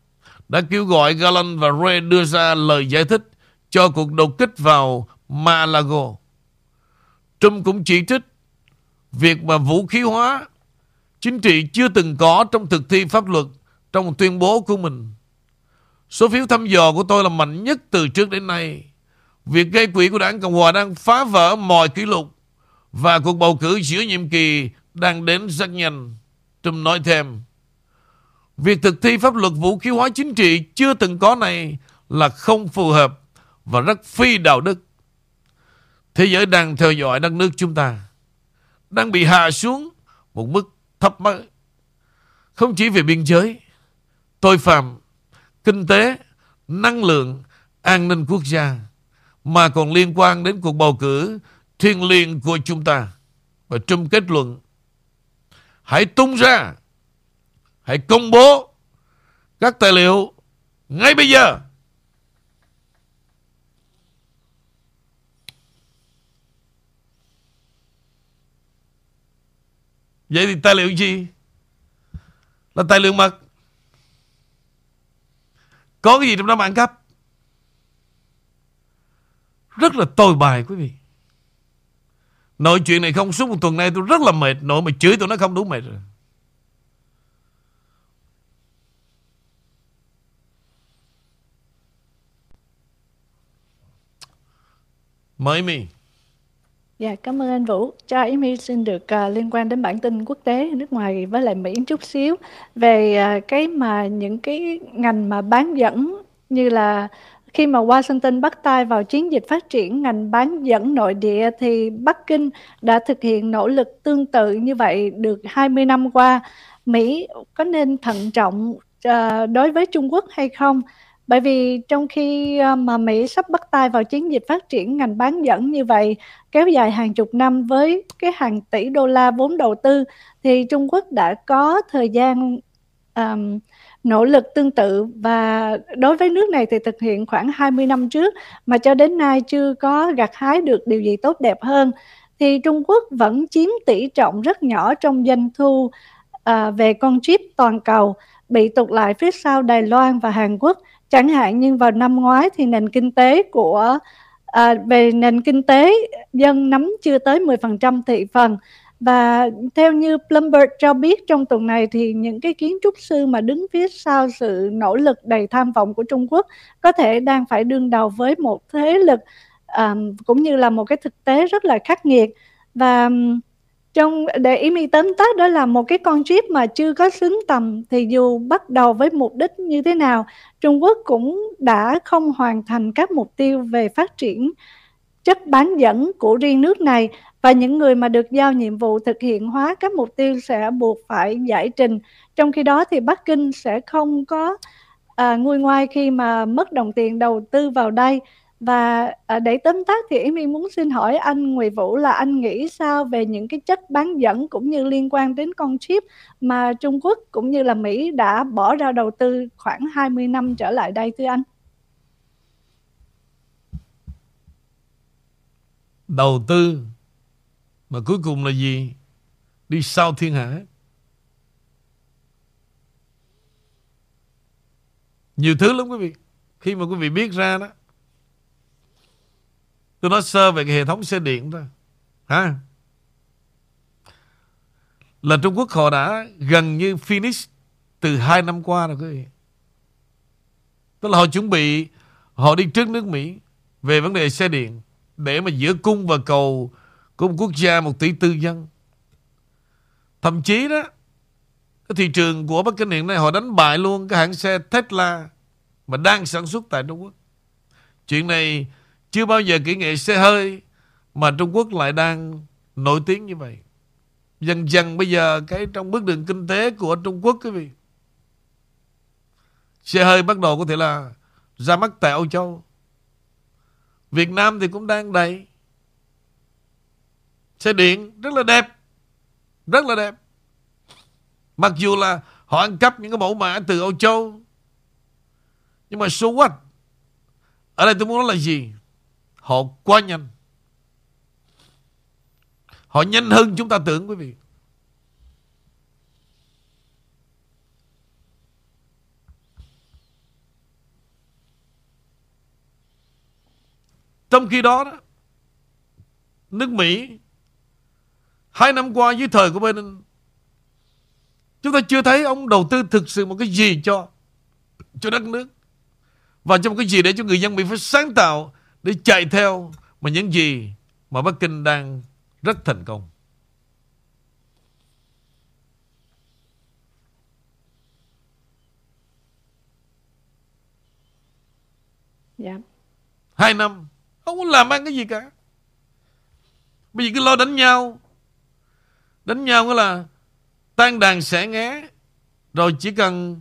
đã kêu gọi Garland và Ray đưa ra lời giải thích cho cuộc đột kích vào Malago. Trump cũng chỉ trích việc mà vũ khí hóa chính trị chưa từng có trong thực thi pháp luật trong tuyên bố của mình. Số phiếu thăm dò của tôi là mạnh nhất từ trước đến nay. Việc gây quỹ của đảng Cộng Hòa đang phá vỡ mọi kỷ lục và cuộc bầu cử giữa nhiệm kỳ đang đến rất nhanh. Trump nói thêm, việc thực thi pháp luật vũ khí hóa chính trị chưa từng có này là không phù hợp và rất phi đạo đức. Thế giới đang theo dõi đất nước chúng ta, đang bị hạ xuống một mức thấp mới. Không chỉ về biên giới, tội phạm, kinh tế, năng lượng, an ninh quốc gia, mà còn liên quan đến cuộc bầu cử thiên liêng của chúng ta. Và trong kết luận, hãy tung ra, hãy công bố các tài liệu ngay bây giờ. Vậy thì tài liệu gì? Là tài liệu mật. Có cái gì trong đó mà ăn cắp? Rất là tồi bài quý vị. Nội chuyện này không suốt một tuần nay, tôi rất là mệt Nội mà chửi tôi nó không đủ mệt rồi Mời mi Dạ, cảm ơn anh Vũ. Cho Amy xin được uh, liên quan đến bản tin quốc tế nước ngoài với lại Mỹ chút xíu về uh, cái mà những cái ngành mà bán dẫn như là khi mà Washington bắt tay vào chiến dịch phát triển ngành bán dẫn nội địa thì Bắc Kinh đã thực hiện nỗ lực tương tự như vậy được 20 năm qua. Mỹ có nên thận trọng uh, đối với Trung Quốc hay không? Bởi vì trong khi ờ, mà Mỹ sắp bắt tay vào chiến dịch phát triển ngành bán dẫn như vậy, kéo dài hàng chục năm với cái hàng tỷ đô la vốn đầu tư, thì Trung Quốc đã có thời gian um, nỗ lực tương tự. Và đối với nước này thì thực hiện khoảng 20 năm trước mà cho đến nay chưa có gặt hái được điều gì tốt đẹp hơn. Thì Trung Quốc vẫn chiếm tỷ trọng rất nhỏ trong doanh thu à, về con chip toàn cầu bị tụt lại phía sau Đài Loan và Hàn Quốc chẳng hạn như vào năm ngoái thì nền kinh tế của à, về nền kinh tế dân nắm chưa tới 10% thị phần. Và theo như Bloomberg cho biết trong tuần này thì những cái kiến trúc sư mà đứng phía sau sự nỗ lực đầy tham vọng của Trung Quốc có thể đang phải đương đầu với một thế lực um, cũng như là một cái thực tế rất là khắc nghiệt. Và trong để ý mi tóm tắt đó là một cái con chip mà chưa có xứng tầm thì dù bắt đầu với mục đích như thế nào Trung Quốc cũng đã không hoàn thành các mục tiêu về phát triển chất bán dẫn của riêng nước này và những người mà được giao nhiệm vụ thực hiện hóa các mục tiêu sẽ buộc phải giải trình. Trong khi đó thì Bắc Kinh sẽ không có à, nguôi ngoai khi mà mất đồng tiền đầu tư vào đây. Và à, để tóm tắt thì Yến My muốn xin hỏi anh Nguyễn Vũ là anh nghĩ sao về những cái chất bán dẫn cũng như liên quan đến con chip mà Trung Quốc cũng như là Mỹ đã bỏ ra đầu tư khoảng 20 năm trở lại đây thưa anh? Đầu tư mà cuối cùng là gì? Đi sau thiên hạ. Nhiều thứ lắm quý vị. Khi mà quý vị biết ra đó. Tôi nói sơ về cái hệ thống xe điện thôi. Ha? Là Trung Quốc họ đã gần như finish từ hai năm qua rồi quý vị. Tức là họ chuẩn bị họ đi trước nước Mỹ về vấn đề xe điện để mà giữa cung và cầu của một quốc gia một tỷ tư dân. Thậm chí đó, cái thị trường của Bắc Kinh hiện nay họ đánh bại luôn cái hãng xe Tesla mà đang sản xuất tại Trung Quốc. Chuyện này chưa bao giờ kỹ nghệ xe hơi mà Trung Quốc lại đang nổi tiếng như vậy. Dần dần bây giờ cái trong bước đường kinh tế của Trung Quốc, quý vị. Xe hơi bắt đầu có thể là ra mắt tại Âu Châu. Việt Nam thì cũng đang đầy. Xe điện rất là đẹp, Rất là đẹp Mặc dù là họ ăn cắp những cái mẫu mã từ Âu Châu, Nhưng mà so what Ở đây tôi muốn nói là gì Họ quá nhanh. Họ nhanh hơn chúng ta tưởng, quý vị. Trong khi đó đó, Nước Mỹ, Hai năm qua dưới thời của Biden, Chúng ta chưa thấy ông đầu tư thực sự một cái gì cho Cho đất nước. Và cho một cái gì để cho người dân Mỹ phải sáng tạo để chạy theo Mà những gì mà Bắc Kinh đang rất thành công Dạ Hai năm Không có làm ăn cái gì cả Bây giờ cứ lo đánh nhau Đánh nhau nghĩa là tan đàn sẽ nghé. Rồi chỉ cần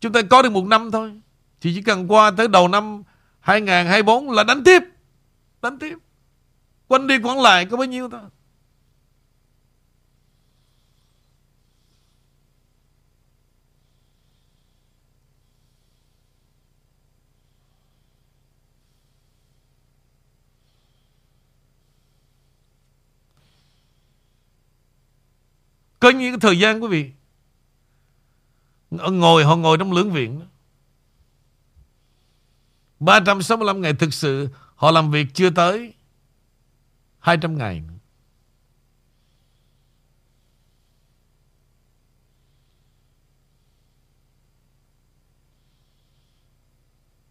chúng ta có được một năm thôi. Thì chỉ cần qua tới đầu năm 2024 là đánh tiếp. Đánh tiếp. Quanh đi quẩn lại có bao nhiêu thôi. Có những cái thời gian quý vị Ngồi, họ ngồi trong lưỡng viện 365 ngày thực sự Họ làm việc chưa tới 200 ngày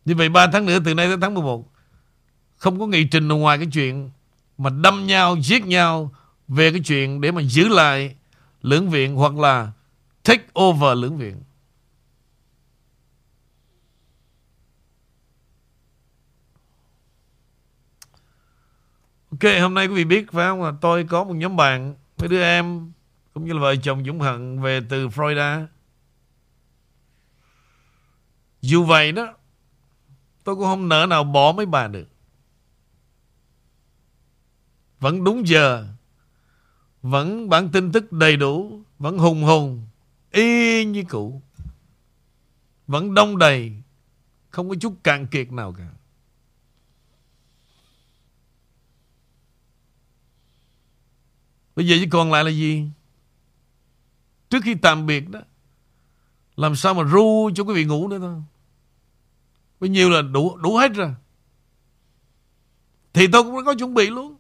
Như vậy 3 tháng nữa từ nay tới tháng 11 Không có nghị trình ngoài cái chuyện Mà đâm nhau, giết nhau Về cái chuyện để mà giữ lại Lưỡng viện hoặc là Take over lưỡng viện. Ok, hôm nay quý vị biết phải không là tôi có một nhóm bạn mấy đứa em cũng như là vợ chồng Dũng Hận về từ Florida. Dù vậy đó, tôi cũng không nỡ nào bỏ mấy bà được. Vẫn đúng giờ, vẫn bản tin tức đầy đủ, vẫn hùng hùng, y như cũ. Vẫn đông đầy, không có chút cạn kiệt nào cả. Bây giờ chỉ còn lại là gì? Trước khi tạm biệt đó, Làm sao mà ru cho quý vị ngủ nữa thôi? Bao nhiêu là đủ đủ hết rồi. Thì tôi cũng đã có chuẩn bị luôn.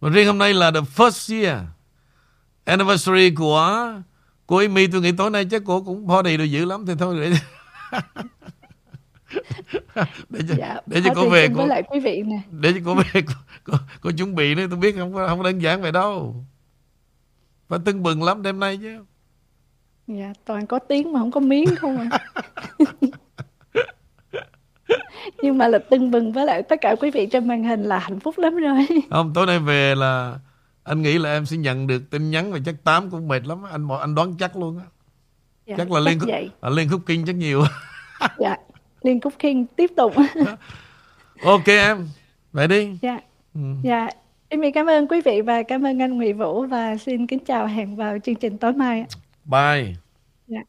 Và riêng hôm nay là the first year Anniversary của Cô Amy. Tôi nghĩ tối nay chắc cô cũng body đồ dữ lắm Thì thôi. để để cho, dạ, để cho cô về cô, lại quý vị nè. để cho cô về cô, cô, cô chuẩn bị nữa tôi biết không không đơn giản vậy đâu. Phải tưng bừng lắm đêm nay chứ. Dạ toàn có tiếng mà không có miếng không à. Nhưng mà là tưng bừng với lại tất cả quý vị trên màn hình là hạnh phúc lắm rồi. Không tối nay về là anh nghĩ là em sẽ nhận được tin nhắn và chắc tám cũng mệt lắm anh anh đoán chắc luôn á. Dạ, chắc là liên khúc, à, liên khúc kinh chắc nhiều. Dạ liên khúc kinh tiếp tục ok em vậy đi dạ ừ. dạ Em cảm ơn quý vị và cảm ơn anh Nguyễn Vũ và xin kính chào hẹn vào chương trình tối mai. Bye. Dạ.